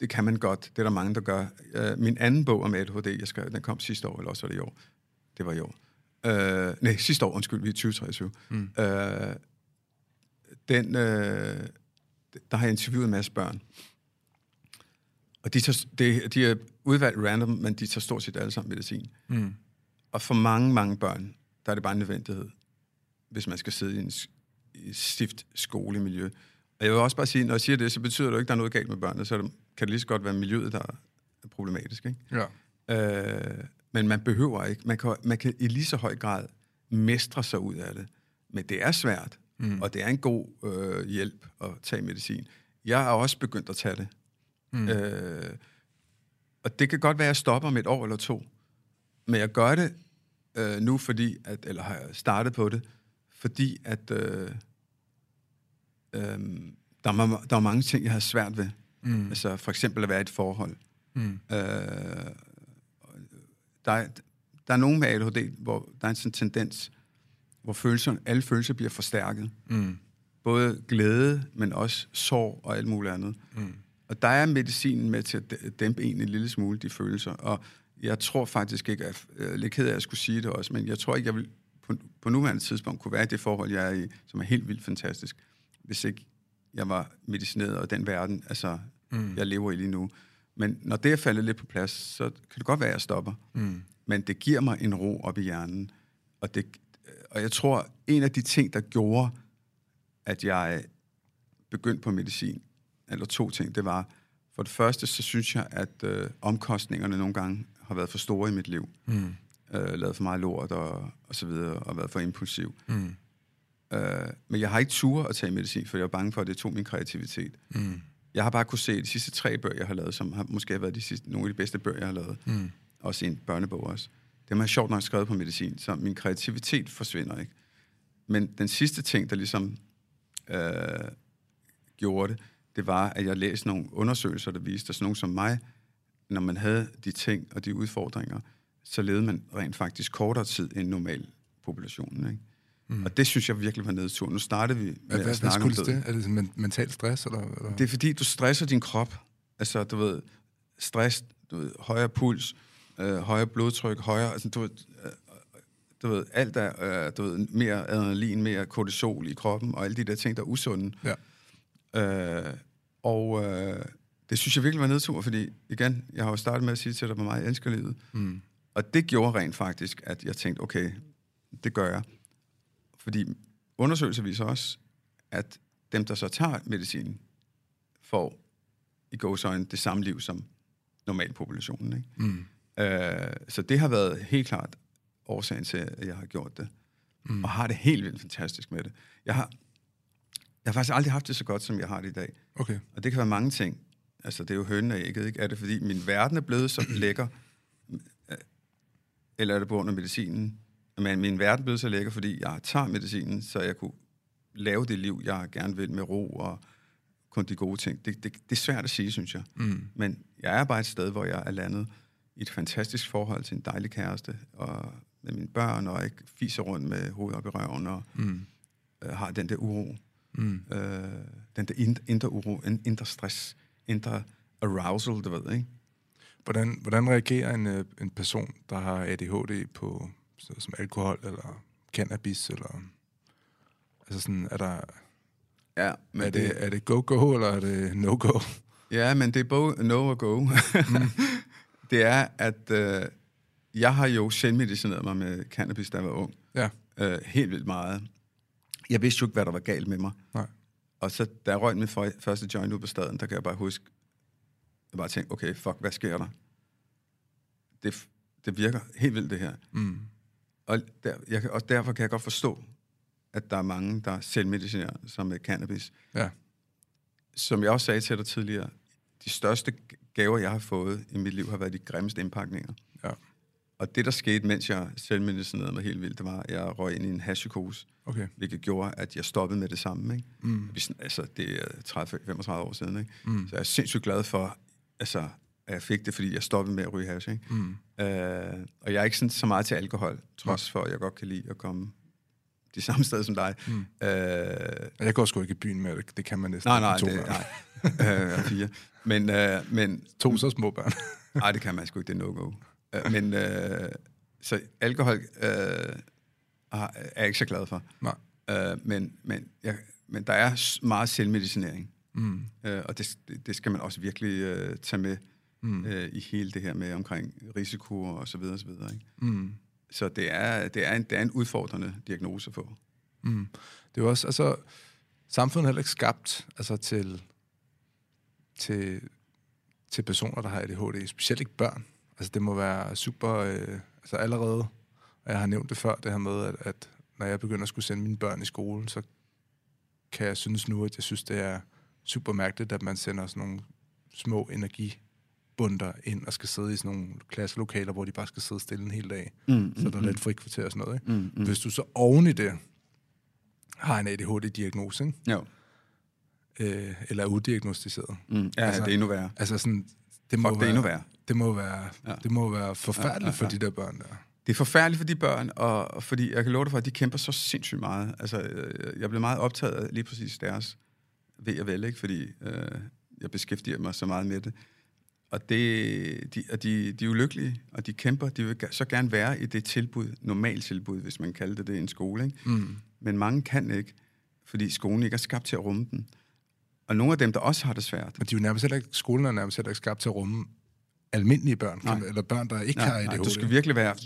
det kan man godt. Det er der mange, der gør. Øh, min anden bog om ADHD, jeg skrev, den kom sidste år, eller også var det i år. Det var i år. Øh, nej, sidste år, undskyld, vi er 2023. Mm. Øh, den, øh, der har jeg interviewet en masse børn. Og de, tager, de, de er udvalgt random, men de tager stort set alle sammen medicin. Mm. Og for mange, mange børn, der er det bare en nødvendighed, hvis man skal sidde i en i stift skolemiljø. Og jeg vil også bare sige, når jeg siger det, så betyder det jo ikke, at der er noget galt med børnene, så det, kan det lige så godt være miljøet, der er problematisk. Ikke? Ja. Øh, men man behøver ikke. Man kan, man kan i lige så høj grad mestre sig ud af det. Men det er svært, Mm. og det er en god øh, hjælp at tage medicin. Jeg har også begyndt at tage det. Mm. Øh, og det kan godt være, at jeg stopper om et år eller to. Men jeg gør det øh, nu, fordi, at, eller har jeg startet på det, fordi at øh, øh, der, er, der er mange ting, jeg har svært ved. Mm. Altså for eksempel at være i et forhold. Mm. Øh, der, er, der er nogen med ADHD, hvor der er en sådan tendens, hvor følelser, alle følelser bliver forstærket. Mm. Både glæde, men også sorg og alt muligt andet. Mm. Og der er medicinen med til at dæmpe en en lille smule, de følelser. Og jeg tror faktisk ikke, at jeg er lidt ked af, at jeg skulle sige det også, men jeg tror ikke, jeg vil på, på nuværende tidspunkt kunne være i det forhold, jeg er i, som er helt vildt fantastisk, hvis ikke jeg var medicineret og den verden, altså, mm. jeg lever i lige nu. Men når det er faldet lidt på plads, så kan det godt være, at jeg stopper. Mm. Men det giver mig en ro op i hjernen. Og, det, og jeg tror, en af de ting, der gjorde, at jeg begyndte på medicin, eller to ting, det var, for det første, så synes jeg, at øh, omkostningerne nogle gange har været for store i mit liv. Mm. Øh, lavet for meget lort og, og så videre, og været for impulsiv. Mm. Øh, men jeg har ikke tur at tage medicin, for jeg var bange for, at det tog min kreativitet. Mm. Jeg har bare kunne se de sidste tre bøger, jeg har lavet, som har måske været de sidste, nogle af de bedste bøger, jeg har lavet. Mm. Også en børnebog også. Det har sjovt nok skrevet på medicin, så min kreativitet forsvinder ikke. Men den sidste ting, der ligesom øh, gjorde det, det var, at jeg læste nogle undersøgelser, der viste, at sådan nogen som mig, når man havde de ting og de udfordringer, så levede man rent faktisk kortere tid end normal populationen. Ikke? Mm. Og det synes jeg virkelig var nedtur. Nu startede vi med hvad, at snakke hvad om det. Er det men, mental stress? Eller, eller? Det er fordi, du stresser din krop. Altså, du ved, stress, du ved, højere puls, øh, højere blodtryk, højere... Altså, du ved, øh, du ved, alt er, øh, du ved, mere adrenalin, mere kortisol i kroppen, og alle de der ting, der er usunde. Ja. Øh, og øh, det synes jeg virkelig var nedtur, fordi igen, jeg har jo startet med at sige til dig, hvor meget jeg elsker livet. Mm. Og det gjorde rent faktisk, at jeg tænkte, okay, det gør jeg. Fordi undersøgelser viser også, at dem, der så tager medicinen, får i gåsøjne det samme liv som normalpopulationen. Ikke? Mm. Øh, så det har været helt klart årsagen til, at jeg har gjort det. Mm. Og har det helt vildt fantastisk med det. Jeg har, jeg har faktisk aldrig haft det så godt, som jeg har det i dag. Okay. Og det kan være mange ting. Altså, det er jo hønen og ægget, ikke? Er det, fordi min verden er blevet så lækker? Eller er det på grund af medicinen? Men min verden blev så lækker, fordi jeg tager medicinen, så jeg kunne lave det liv, jeg gerne vil med ro og kun de gode ting. Det, det, det er svært at sige, synes jeg. Mm. Men jeg er bare et sted, hvor jeg er landet i et fantastisk forhold til en dejlig kæreste, og med mine børn, og ikke fiser rundt med hovedet op i røven, og mm. øh, har den der uro. Mm. Øh, den der indre uro, indre stress, indre arousal, du ved, ikke? Hvordan, hvordan reagerer en, øh, en person, der har ADHD på så, som alkohol eller cannabis, eller... Altså sådan, er der... Ja, men er det, det, er det go-go, eller er det no-go? Ja, men det er både no og go. mm. det er, at øh, jeg har jo selvmedicineret mig med cannabis, da jeg var ung. Ja. Øh, helt vildt meget. Jeg vidste jo ikke, hvad der var galt med mig. Nej. Og så, da jeg røg min første joint ud på staden, der kan jeg bare huske, jeg bare tænkte, okay, fuck, hvad sker der? Det, det virker helt vildt, det her. Mm. Og, der, jeg, og derfor kan jeg godt forstå, at der er mange, der selvmedicinerer sig med cannabis. Ja. Som jeg også sagde til dig tidligere, de største gaver, jeg har fået i mit liv, har været de grimmeste indpakninger. Ja. Og det, der skete, mens jeg selvmedicinerede mig helt vildt, det var, at jeg røg ind i en hashpsykose, okay. hvilket gjorde, at jeg stoppede med det samme. Ikke? Mm. Altså, det er 30-35 år siden. Ikke? Mm. Så jeg er sindssygt glad for, altså, at jeg fik det, fordi jeg stoppede med at ryge hash. Ikke? Mm. Øh, og jeg er ikke sådan så meget til alkohol, trods for, at jeg godt kan lide at komme de samme steder som dig. Mm. Øh, jeg går sgu ikke i byen med det. Det kan man næsten nej, nej, to det, nej. øh, fire. Men, øh, men, to så små børn. nej, det kan man sgu ikke. Det er no-go. Øh, men øh, så alkohol øh, er jeg ikke så glad for. Nej. Øh, men, men, jeg, men der er meget selvmedicinering. Mm. Øh, og det, det skal man også virkelig øh, tage med mm. øh, i hele det her med omkring risiko og så videre, og så videre. Ikke? Mm. Så det er, det, er en, det er en udfordrende diagnose at få. Mm. Det er jo også, altså, samfundet er heller ikke skabt altså, til, til, til personer, der har ADHD, specielt ikke børn. Altså, det må være super, øh, altså allerede, og jeg har nævnt det før, det her med, at, at når jeg begynder at skulle sende mine børn i skole, så kan jeg synes nu, at jeg synes, det er super mærkeligt, at man sender sådan nogle små energi bunter ind og skal sidde i sådan nogle klasselokaler, hvor de bare skal sidde stille en hel dag. Mm, Så der er lidt frikvarter og sådan noget. Ikke? Mm, mm. Hvis du så oven i det har en ADHD-diagnose, ikke? Jo. Øh, eller er udiagnostiseret. Mm. Ja, Altså- det er endnu værre. Altså sådan, det må Fuck, det være, er endnu værre. Det må være, Ja. det må være forfærdeligt Ja, ja, for ja. de der børn der. Det er forfærdeligt for de børn, og, og fordi jeg kan love dig for, at de kæmper så sindssygt meget. Altså, øh, jeg blev meget optaget af lige præcis deres ved og vel, ikke? fordi øh, jeg beskæftiger mig så meget med det. Og det, de, og de, de er ulykkelige, og de kæmper. De vil så gerne være i det tilbud, normalt tilbud, hvis man kalder det det en skole. Ikke? Mm. Men mange kan ikke, fordi skolen ikke er skabt til at rumme dem. Og nogle af dem, der også har det svært, Men de er jo nærmest heller ikke, skolen er nærmest heller ikke skabt til at rumme almindelige børn, Nej. eller børn, der ikke har nej, ADHD. nej, du skal virkelig være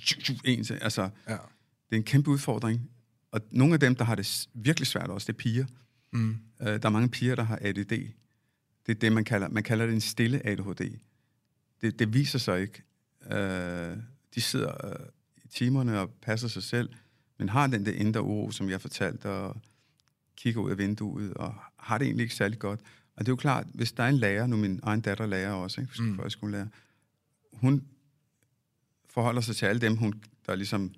en til. Altså, Ja. det er en kæmpe udfordring. Og nogle af dem, der har det virkelig svært også, det er piger. Mm. Øh, der er mange piger, der har ADD. Det er det, man kalder, man kalder det en stille ADHD. Det, det viser sig ikke. Øh, de sidder øh, i timerne og passer sig selv, men har den der indre uro, som jeg fortalte, og kigger ud af vinduet, og har det egentlig ikke særlig godt. Og det er jo klart, hvis der er en lærer, nu min egen datter lærer også, ikke, Mm. folkeskolelærer, hun forholder sig til alle dem, hun, der ligesom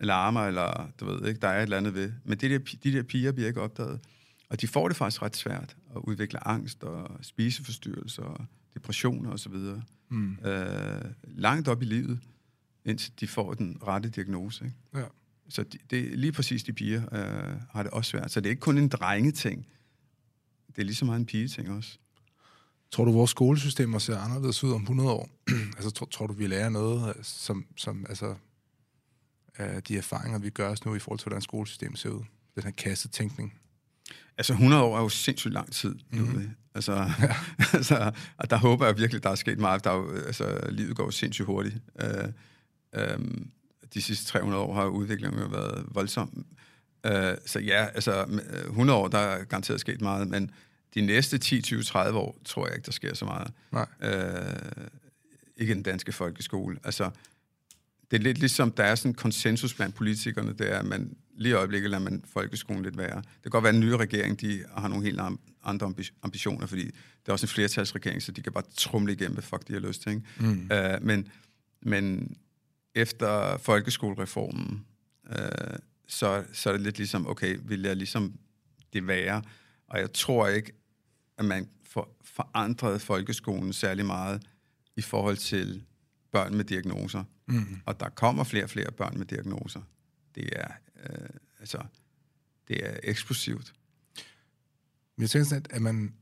larmer, eller du ved ikke, der er et eller andet ved. Men det der, de der piger bliver ikke opdaget. Og de får det faktisk ret svært at udvikle angst og spiseforstyrrelser og depressioner osv. Mm. Øh, langt op i livet, indtil de får den rette diagnose. Ikke? Ja. Så de, det, lige præcis de piger øh, har det også svært. Så det er ikke kun en drengeting. Det er lige så meget en pigeting også. Tror du, vores skolesystemer ser anderledes ud om 100 år? altså, tror, tror du, vi lærer noget, øh, som, som altså, af de erfaringer, vi gør os nu i forhold til, hvordan skolesystemet ser ud? Den her kassetænkning. Altså 100 år er jo sindssygt lang tid. Mhm. Mm-hmm. Altså, ja. altså, og der håber jeg virkelig, der er sket meget. Der er jo, altså, livet går jo sindssygt hurtigt. Øh, øhm, de sidste 300 år har udviklingen jo været voldsom. Øh, så ja, altså med- 100 år, der er garanteret sket meget, men de næste 10, 20, 30 år, tror jeg ikke, der sker så meget. Nej. Øh, ikke den danske folkeskole. Altså, det er lidt ligesom, der er sådan en konsensus blandt politikerne, det er, at man lige i øjeblikket lader man folkeskolen lidt være. Det kan godt være, at den nye regering, de har nogle helt andre ambi- ambitioner, fordi det er også en flertalsregering, så de kan bare trumle igennem, hvad fuck de har lyst til. Ikke? Mm. Øh, men, men efter folkeskolereformen, øh, så, så er det lidt ligesom, okay, vil jeg ligesom det være? Og jeg tror ikke, at man får forandret folkeskolen særlig meget i forhold til børn med diagnoser. Mm. Og der kommer flere og flere børn med diagnoser. Det er, øh, altså, det er eksplosivt. Jeg tænker sådan, at man...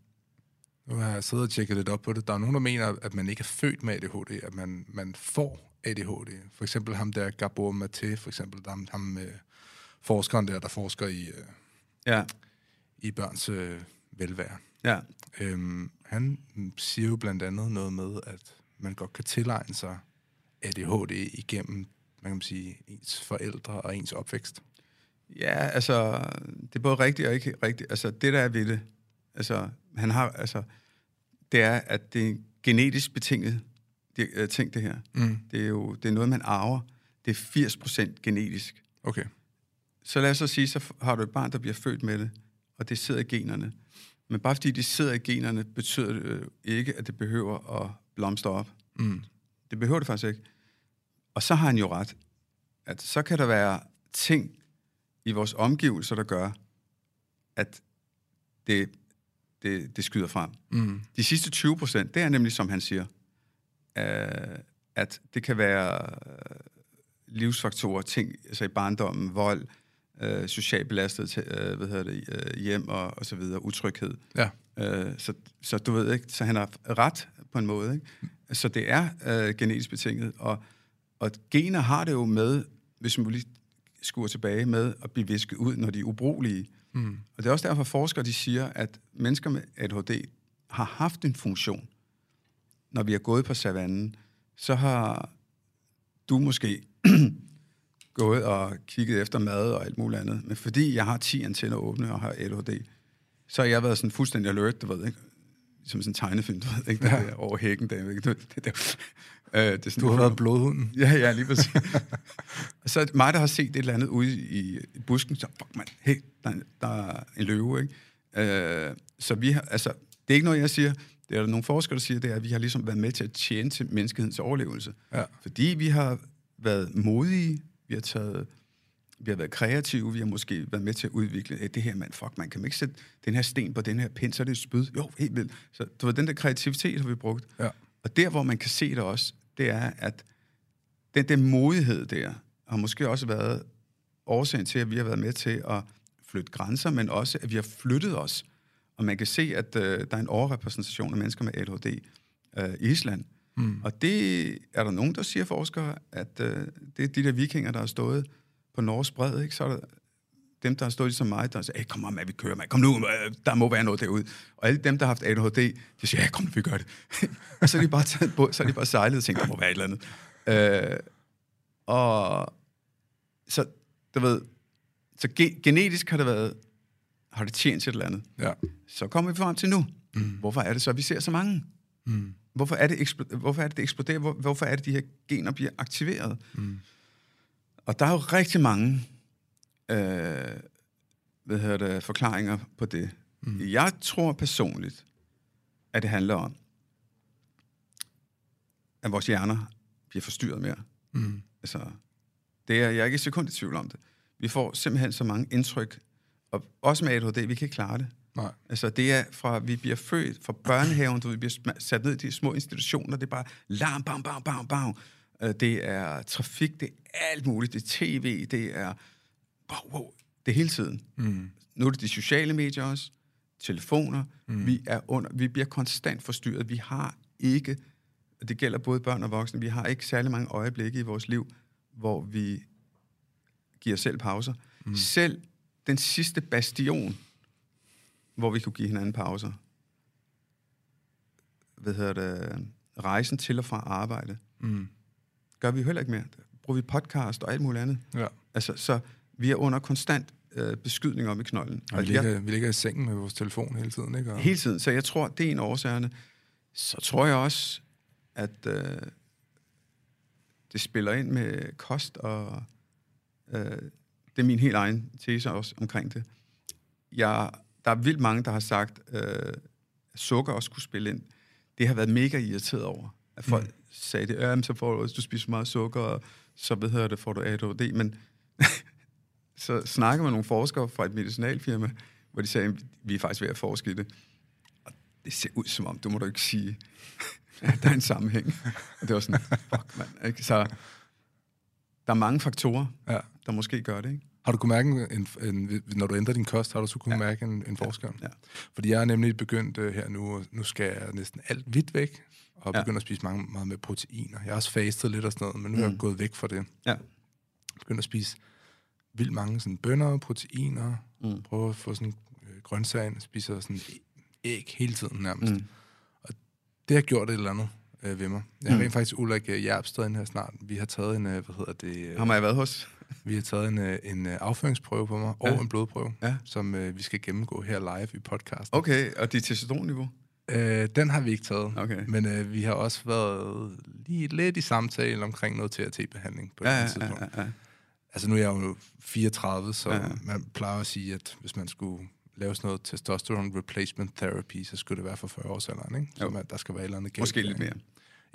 Nu har jeg siddet og tjekket lidt op på det. Der er nogen, der mener, at man ikke er født med ADHD, at man, man får ADHD. For eksempel ham der, Gabor Maté, for eksempel, der, ham, ham øh, forskeren der, der forsker i, øh, Ja, i børns øh, velvære. ja. Øhm, han siger jo blandt andet noget med, at man godt kan tilegne sig ADHD igennem, man kan sige, ens forældre og ens opvækst. Ja, altså, det er både rigtigt og ikke rigtigt. Altså, det der er ved det, altså, han har, altså, det er, at det er en genetisk betinget det, øh, ting, det her. Mm. Det er jo det er noget, man arver. Det er 80% genetisk. Okay. Så lad os så sige, så har du et barn, der bliver født med det, og det sidder i generne. Men bare fordi det sidder i generne, betyder det øh, ikke, at det behøver at blomstre op. Mm. Det behøver det faktisk ikke. Og så har han jo ret, at så kan der være ting i vores omgivelser, der gør, at det, det, det skyder frem. Mm. De sidste 20 procent, det er nemlig, som han siger, øh, at det kan være øh, livsfaktorer, ting altså i barndommen, vold, øh, socialt belastet øh, hvad hedder det, øh, hjem og, og så videre, utryghed. Ja. Øh, så, så du ved ikke, så han har ret på en måde. Ikke? Så det er øh, genetisk betinget, og, og gener har det jo med, hvis man lige skuer tilbage med at blive visket ud, når de er ubrugelige. Mm. Og det er også derfor, forskere de siger, at mennesker med ADHD har haft en funktion. Når vi er gået på savannen, så har du måske gået og kigget efter mad og alt muligt andet. Men fordi jeg har 10 antenner åbne og har ADHD, så har jeg været sådan fuldstændig alert, du ved, ikke? Som sådan en tegnefilm, du ved, ikke? Ja. Der, over hækken der, ikke? Det, det, det, øh, det er sådan, Du har været blodhunden. Ja, ja, lige præcis. så mig, der har set et eller andet ude i, i busken, så fuck man, hey, der, er- der er en løve, ikke? Øh, så vi har, altså, det er ikke noget, jeg siger, det er der nogle forskere, der siger, det er, at vi har ligesom været med til at tjene til menneskehedens overlevelse. Ja. Fordi vi har været modige, vi har taget vi har været kreative, vi har måske været med til at udvikle, hey, det her mand, fuck, man kan man ikke sætte den her sten på den her pind, så er det et spyd. Jo, helt vildt. Så det var den der kreativitet, har vi brugt. Ja. Og der, hvor man kan se det også, det er, at den der modighed der, har måske også været årsagen til, at vi har været med til at flytte grænser, men også, at vi har flyttet os. Og man kan se, at øh, der er en overrepræsentation af mennesker med ADHD øh, i Island. Mm. Og det er der nogen, der siger forskere, at øh, det er de der vikinger, der har stået på Norges bred, ikke? så er der dem, der har stået ligesom mig, der siger, hey, kom med, vi kører, med. kom nu, øh, der må være noget derude. Og alle dem, der har haft ADHD, de siger, ja, kom nu, vi gør det. og så er de bare taget på, så er de bare sejlet og tænkt, der må være et eller andet. Øh, og så, du ved, så ge- genetisk har det været, har det tjent til et eller andet. Ja. Så kommer vi frem til nu. Mm. Hvorfor er det så, at vi ser så mange? Mm. Hvorfor er det, ekspl- hvorfor er det, det eksploderer? Hvor, hvorfor er det, de her gener bliver aktiveret? Mm. Og der er jo rigtig mange øh, hvad hedder det, forklaringer på det. Mm. Jeg tror personligt, at det handler om, at vores hjerner bliver forstyrret mere. Mm. Altså, det er jeg er ikke et sekund i tvivl om det. Vi får simpelthen så mange indtryk, og også med ADHD, vi kan ikke klare det. Nej. Altså, det er fra, vi bliver født fra børnehaven, du vi bliver sat ned i de små institutioner, det er bare larm, bam, bam, bam, bam. Øh, Det er trafik, det er alt muligt, det er tv, det er, wow, wow, det er hele tiden. Mm. Nu er det de sociale medier også, telefoner, mm. vi, er under, vi bliver konstant forstyrret, vi har ikke, og det gælder både børn og voksne, vi har ikke særlig mange øjeblikke i vores liv, hvor vi giver selv pauser. Mm. Selv den sidste bastion, hvor vi kunne give hinanden pauser, hvad hedder det, rejsen til og fra arbejde, Mm. Gør vi jo heller ikke mere. Bruger vi podcast og alt muligt andet. Ja. Altså, så vi er under konstant øh, beskydning om i knolden. Og vi jeg- ligger, vi ligger i sengen med vores telefon hele tiden, ikke? Og, Hele tiden. Så jeg tror, det er en af årsagerne. Så tror jeg også, at øh, det spiller ind med kost, og øh, det er min helt egen tese også omkring det. Jeg, der er vildt mange, der har sagt, øh, at sukker også kunne spille ind. Det har været mega irriteret over, at folk mm. Sagde det, ja, så får du, hvis du spiser meget sukker, og så ved jeg det, får du ADHD. Men så snakker med nogle forskere fra et medicinalfirma, hvor de sagde, vi er faktisk ved at forske i det. Og det ser ud som om, du må du ikke sige, at der er en sammenhæng. Og det var sådan, fuck mand. Ikke? Så der er mange faktorer, ja. der måske gør det. Ikke? Har du kunnet mærke, en, en, når du ændrer din kost, har du så kunnet ja. mærke en, en forskel? Ja. Fordi jeg er nemlig begyndt uh, her nu, og nu skal jeg næsten alt hvidt væk, og Ja. begyndt at spise mange, meget med proteiner. Jeg har også fastet lidt og sådan noget, men nu mm. er jeg Mm. gået væk fra det. Ja. Begyndt at spise vildt mange sådan bønner, proteiner, Mm. prøve at få sådan øh, grøntsager, ind, spiser sådan æg hele tiden nærmest. Mm. Det har gjort et eller andet øh, ved mig. Jeg har Mm. rent faktisk Ulrik øh, Jerpsted ind her snart. Vi har taget en, øh, hvad hedder det, øh, Ham har jeg været hos. vi har taget en, øh, en øh, afføringsprøve på mig, og Ja. en blodprøve, Ja. som øh, vi skal gennemgå her live i podcasten. Okay, og det er testosteronniveau? Øh, den har vi ikke taget, Okay. men øh, vi har også været lige lidt i samtale omkring noget TRT-behandling på Ja, det ja, tidspunkt. ja, ja, ja. Altså nu er jeg jo 34, så Ja, ja. man plejer at sige, at hvis man skulle lave sådan noget testosterone replacement therapy, så skulle det være for 40 års alderen, ikke? Så Jo. man, der skal være et eller andet galt. Måske lidt mere.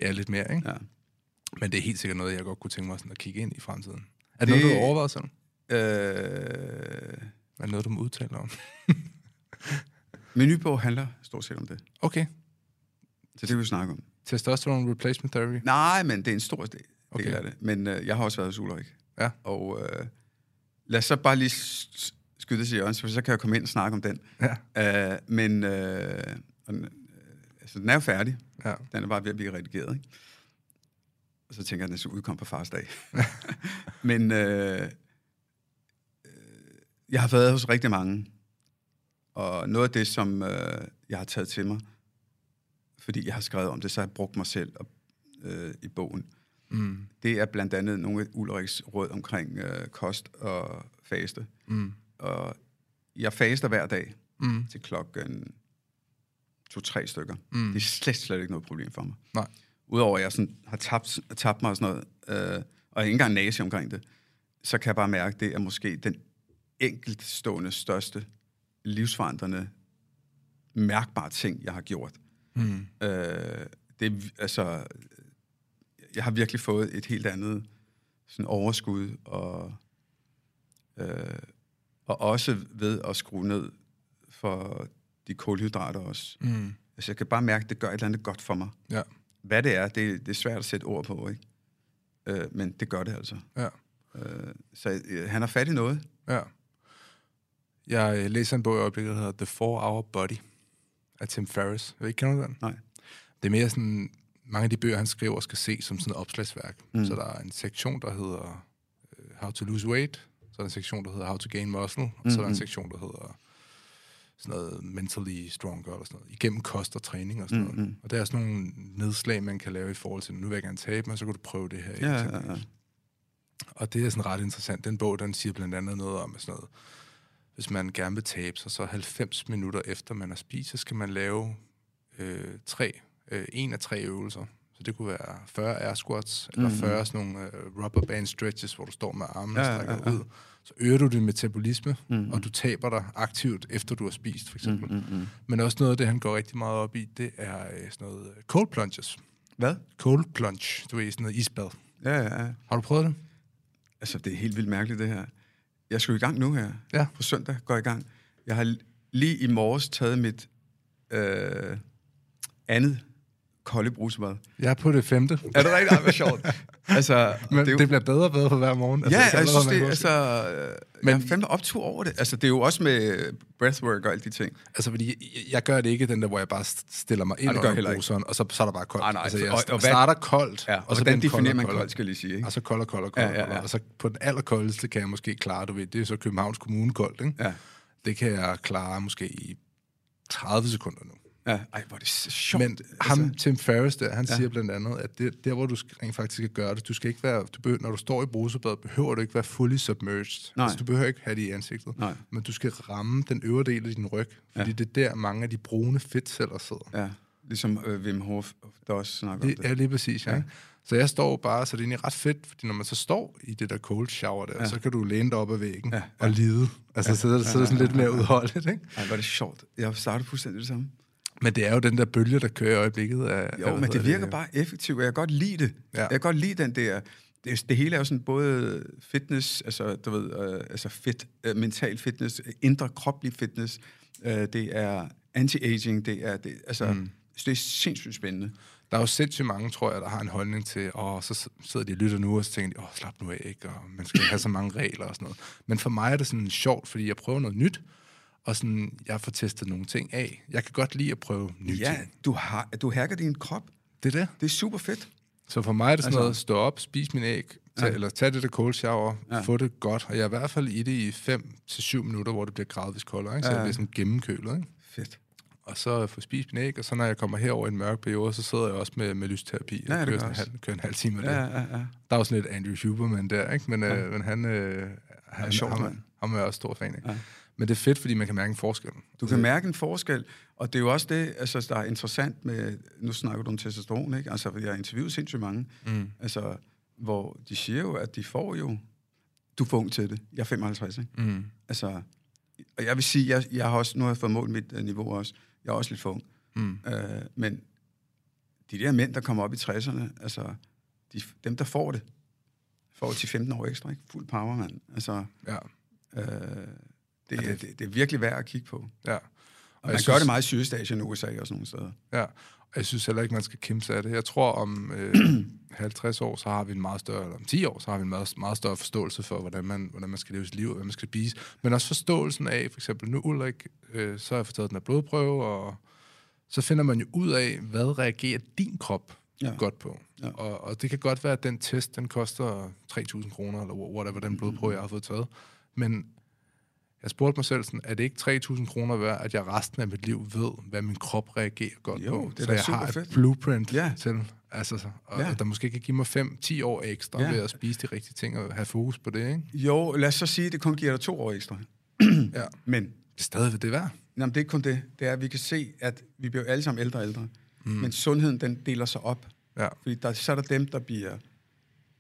Ja, lidt mere, ikke? Ja. Men det er helt sikkert noget, jeg godt kunne tænke mig sådan at kigge ind i fremtiden. Er det, Det- noget, du har overvejet selv? Øh, Er det noget, du må udtale om? min nye bog handler stort set om det. Okay. Så det vil vi snakke om. Testosterone replacement therapy? Nej, men det er en stor del, Okay. del af det. Men øh, jeg har også været hos Ulrik. Ja. Og øh, lad os så bare lige skyde det til for så kan jeg komme ind og snakke om den. Ja. Øh, men øh, øh, altså, den er jo færdig. ja. Den er bare ved at blive redigeret, ikke? Og så tænker jeg, at den skal udkomme på fars dag. men øh, øh, jeg har været hos rigtig mange. Og noget af det, som øh, jeg har taget til mig, fordi jeg har skrevet om det, så har jeg brugt mig selv og, øh, i bogen. Mm. Det er blandt andet nogle af Ulriks råd omkring øh, kost og faste. Mm. Og jeg faster hver dag Mm. til klokken to-tre stykker. Mm. Det er slet, slet ikke noget problem for mig. Nej. Udover at jeg sådan har tabt, tabt mig og sådan noget, øh, og jeg ikke engang nazi omkring det, så kan jeg bare mærke, at det er måske den enkeltstående største livsforandrende, mærkbare ting, jeg har gjort. Mm. Øh, det altså, jeg har virkelig fået et helt andet sådan overskud, og, øh, og også ved at skrue ned for de kulhydrater også. Mm. Altså, jeg kan bare mærke, at det gør et eller andet godt for mig. Ja. Hvad det er, det, det er svært at sætte ord på, ikke? Øh, men det gør det altså. Ja. Øh, så øh, han har fat i noget. Ja. Jeg øh, læser en bog i øjeblikket, der hedder The 4-Hour Body af Tim Ferriss. Ved I, kender du den? Nej. Det er mere sådan, mange af de bøger, han skriver, skal ses som sådan et opslagsværk. Mm. Så der er en sektion, der hedder øh, How to Lose Weight, så er der en sektion, der hedder How to Gain Muscle, og så er der en sektion, der hedder sådan noget mentally stronger, eller sådan noget, igennem kost og træning og sådan Mm, noget. Og der er sådan nogle nedslag, man kan lave i forhold til, nu vil jeg gerne tabe mig, så kan du prøve det her. Ja, ja, ja. Og det er sådan ret interessant. Den bog, den siger blandt andet noget om, sådan noget, hvis man gerne vil tabe sig, så 90 minutter efter man har spist, så skal man lave øh, tre, øh, en af tre øvelser. Så det kunne være 40 air squats, eller Mhm. 40 sådan nogle øh, rubber band stretches, hvor du står med armene Ja, og ja, ja. ud. Så øger du din metabolisme, Mhm. og du taber dig aktivt, efter du har spist, for eksempel. Mm, mm, mm. Men også noget af det, han går rigtig meget op i, det er øh, sådan noget øh, cold plunges. Hvad? Cold plunge, du ved, sådan noget isbad. Ja, ja, ja. Har du prøvet det? Altså, det er helt vildt mærkeligt, det her. Jeg skal i gang nu her. Ja. På søndag går jeg i gang. Jeg har lige i morges taget mit øh, andet kolde brusebad. Jeg er på det femte. Er det rigtigt? Ej, hvor sjovt. altså, Men det, er jo- det bliver bedre og bedre for hver morgen. Ja, jeg jeg synes, det, altså, forskel. øh, Men- jeg er fandme optur over det. Altså, det er jo også med breathwork og alle de ting. altså, fordi jeg, jeg gør det ikke den der, hvor jeg bare st- stiller mig ind jeg under bruseren, og så, så er der bare koldt. Nej, altså, jeg og- og hvad- starter koldt, Ja, og og så hvordan definerer man koldt, skal jeg lige sige, ikke? Og så kold og kold og kold. Ja, ja, ja. Og så på den allerkoldeste kan jeg måske klare, du ved, det er så Københavns Kommune koldt, ikke? Ja. Det kan jeg klare måske i 30 sekunder nu. Ja, ej, hvor er det så sjovt. Men ham, Tim Ferriss der, han Altså- Ja. ja. siger blandt andet, at det, der, hvor du rent faktisk skal gøre det, du skal ikke være, du behøver, når du står i brusebadet, behøver du ikke være fully submerged. Nej. Altså, du behøver ikke have det i ansigtet. Nej. Men du skal ramme den øvre del af din ryg, fordi Ja. det er der, mange af de brune fedtceller sidder. Ja, ligesom øh, Wim Hof, der også snakker om Det det. er lige præcis, ja. Ja. ja. Så jeg står bare, så det er egentlig ret fedt, fordi når man så står i det der cold shower der, Ja. ja. så kan du læne dig op ad væggen Ja, ja. ja. og lide. Altså, ja. så, det, så er det sådan lidt mere udholdeligt, ikke? Ej, er det sjovt. Jeg startede fuldstændig det samme. Men det er jo den der bølge, der kører i øjeblikket af... Jo, men det virker bare effektivt, og jeg kan godt lide det. Ja. Jeg kan godt lide den der... Det, det hele er jo sådan både fitness, altså du ved, øh, altså fit, øh, mental fitness, indre kroplig fitness, øh, det er anti-aging, det er, det, altså, mm. det er sindssygt spændende. Der er jo sindssygt mange, tror jeg, der har en holdning til, åh, så sidder de og lytter nu, og så tænker de, åh, slap nu af, ikke? Og man skal have så mange regler og sådan noget. Men for mig er det sådan sjovt, fordi jeg prøver noget nyt, og sådan, jeg får testet nogle ting af. Jeg kan godt lide at prøve nye Ja, ting. du, har, du hacker din krop. Det er det. Det er super fedt. Så for mig er det sådan Altså- noget, stå op, spis min æg, tag, Ja. eller tag det der cold shower, Ja. få det godt. Og jeg er i hvert fald i det i 5-7 minutter, hvor det bliver gradvist koldere, ikke? så Ja, det bliver sådan gennemkølet. Ikke? Fedt. Og så få spist min æg, og så når jeg kommer herover i en mørk periode, så sidder jeg også med, med lysterapi. Ja, og det kører, sådan en halv, kører en halv time af det. Ja, ja. Der er jo sådan lidt Andrew Huberman der, ikke? Men, ja. øh, men han, øh, han, sjov ham, ham er jeg også stor fan af. Ja. Men det er fedt, fordi man kan mærke en forskel. Du kan mærke en forskel, og det er jo også det, altså, der er interessant med, nu snakker du om testosteron, ikke? Altså, jeg har interviewet sindssygt mange, Mm. altså, hvor de siger jo, at de får jo, du for ung til det, jeg er 55, ikke? Mm. Altså, og jeg vil sige, jeg, jeg har også, nu har jeg fået målt mit uh, niveau også, jeg er også lidt for ung, Mm. uh, men de der mænd, der kommer op i 60'erne, altså, de, dem, der får det, får 10-15 år ekstra, ikke? Fuld power, mand. Altså, Ja. uh, det, Ja, det, det- det, det er virkelig værd at kigge på. ja. Og man gør det meget i Sydøstasien, USA og sådan nogle steder. Ja, og jeg synes heller ikke, man skal kæmpe sig af det. Jeg tror, om øh, 50 år, så har vi en meget større, eller om 10 år, så har vi en meget, meget større forståelse for, hvordan man, hvordan man skal leve sit liv, og hvad man skal spise. Men også forståelsen af, for eksempel nu, Ulrik, øh, så har jeg fået taget den her blodprøve, og så finder man jo ud af, hvad reagerer din krop Ja. godt på. Ja. Og, og det kan godt være, at den test, den koster 3.000 kroner, eller whatever, den blodprøve, jeg har fået taget. Men jeg spurgte mig selv sådan, er det ikke 3.000 kroner værd, at jeg resten af mit liv ved, hvad min krop reagerer godt Jo, på? det er så jeg har super et fedt. blueprint Ja. til, altså, så- og Ja. der måske kan give mig 5-10 år ekstra Ja. ved at spise de rigtige ting og have fokus på det, ikke? Jo, lad os så sige, at det kun giver dig to år ekstra. Ja. Men stadig det værd. jamen, det er ikke kun det. Det er, at vi kan se, at vi bliver alle sammen ældre og ældre. Mm. Men sundheden, den deler sig op. Ja. Fordi der, så er der dem, der bliver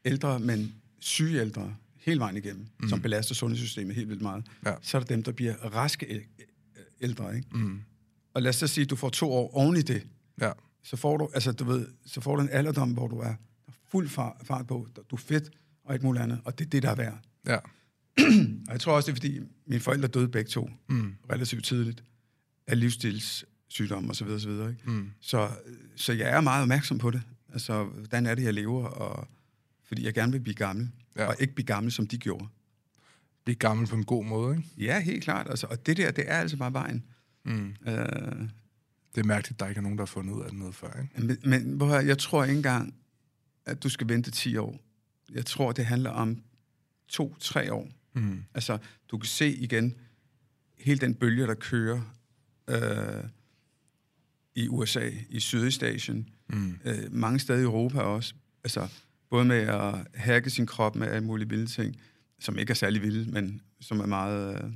ældre, men syge ældre, hele vejen igennem, mm. som belaster sundhedssystemet helt vildt meget. Ja. Så er der dem, der bliver raske ældre. Ikke? Mm. Og lad os så sige, at du får to år oven i det. Ja. så får du, altså du ved, så får du en alderdom, hvor du er fuld fart, på, du er fedt og ikke muligt andet, og det er det, der er værd. Ja. Og jeg tror også, det er fordi, mine forældre døde begge to Mm. relativt tidligt af livsstilssygdomme osv. osv. Ikke? Mm. Så, så jeg er meget opmærksom på det. Altså, hvordan er det, jeg lever, og, fordi jeg gerne vil blive gammel, Ja. og ikke blive gammel, som de gjorde. Blive gammel på en god måde, ikke? Ja, helt klart. Altså, og det der, det er altså bare vejen. Mm. Øh, Det er mærkeligt, at der ikke er nogen, der har fundet ud af det noget før, ikke? men men høre, jeg tror ikke engang, at du skal vente 10 år. Jeg tror, det handler om to-tre år. Mm. Altså, du kan se igen hele den bølge, der kører øh, i USA, i Sydøstasien, Mm. øh, mange steder i Europa også. Altså, både med at hacke sin krop med alle mulige vilde ting, som ikke er særlig vilde, men som er meget, øh,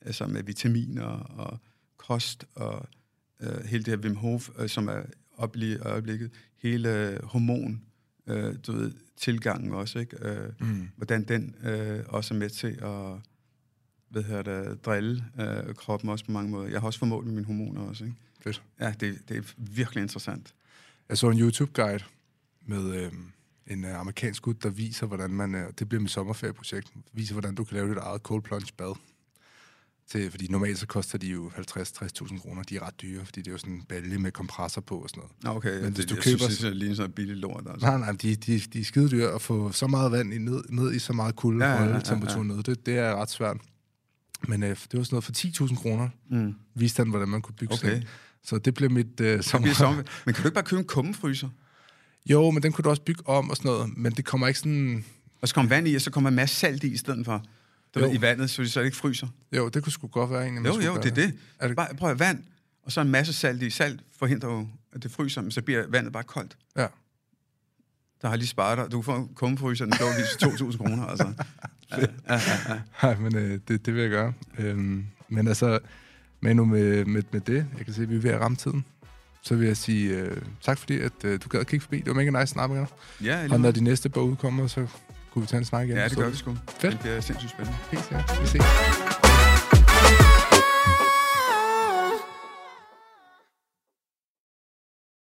altså med vitaminer og kost og øh, hele det her Wim Hof, øh, som er op i øjeblikket, hele øh, hormon, øh, du ved, tilgangen også, ikke? Øh, Mm. hvordan den øh, også er med til at hvad hedder det, drille øh, kroppen også på mange måder. Jeg har også formålet med mine hormoner også, ikke? Fedt. Ja, det, det er virkelig interessant. Jeg så en YouTube-guide med øh, en øh, amerikansk gut, der viser, hvordan man... Øh, det bliver mit sommerferieprojekt. Viser, hvordan du kan lave dit eget cold plunge bad. Til, fordi normalt så koster de jo 50-60.000 kroner. De er ret dyre, fordi det er jo sådan en balje med kompressor på og sådan noget. Okay. Men Men hvis det, du jeg køber- synes, det er lige sådan noget billigt lort. Altså. Nej, nej, de, de, de er skide dyre at få så meget vand i, ned, ned i så meget kulde Ja, ja, ja, og ja, holde ja, temperaturen nede. Det, det er ret svært. Men øh, det var sådan noget for 10.000 kroner, Mm. viste han, hvordan man kunne bygge Okay. en. Så det blev mit øh, sommer. bliver sommer. Men kan du ikke bare købe en kummefryser? Jo, men den kunne du også bygge om og sådan noget. Men det kommer ikke sådan... Og så kommer vand i, og så kommer en masse salt i i stedet for. Du ved, i vandet, så det så ikke fryser. Jo, det kunne sgu godt være egentlig. Jo, jo, det er det. Er det- Bare, prøv at vand, og så en masse salt i. Salt forhindrer jo, at det fryser, men så bliver vandet bare koldt. Ja. Der har lige sparet dig. Du kan få en kummefryser, den går lige til 2.000 kroner. Altså. Ja, ja, ja. Nej, men øh, det, det vil jeg gøre. Øhm, men altså, Manu, med, med, med det, jeg kan se, at vi er ved at ramme tiden. Så vil jeg sige øh, tak fordi, at øh, du gad at kigge forbi. Det var mega nice snak med dig. Ja, Og når de næste bog udkommer, så kunne vi tage en snak igen. ja, det gør vi sgu. Fedt. Det bliver sindssygt spændende. Peace, ja. Vi ses.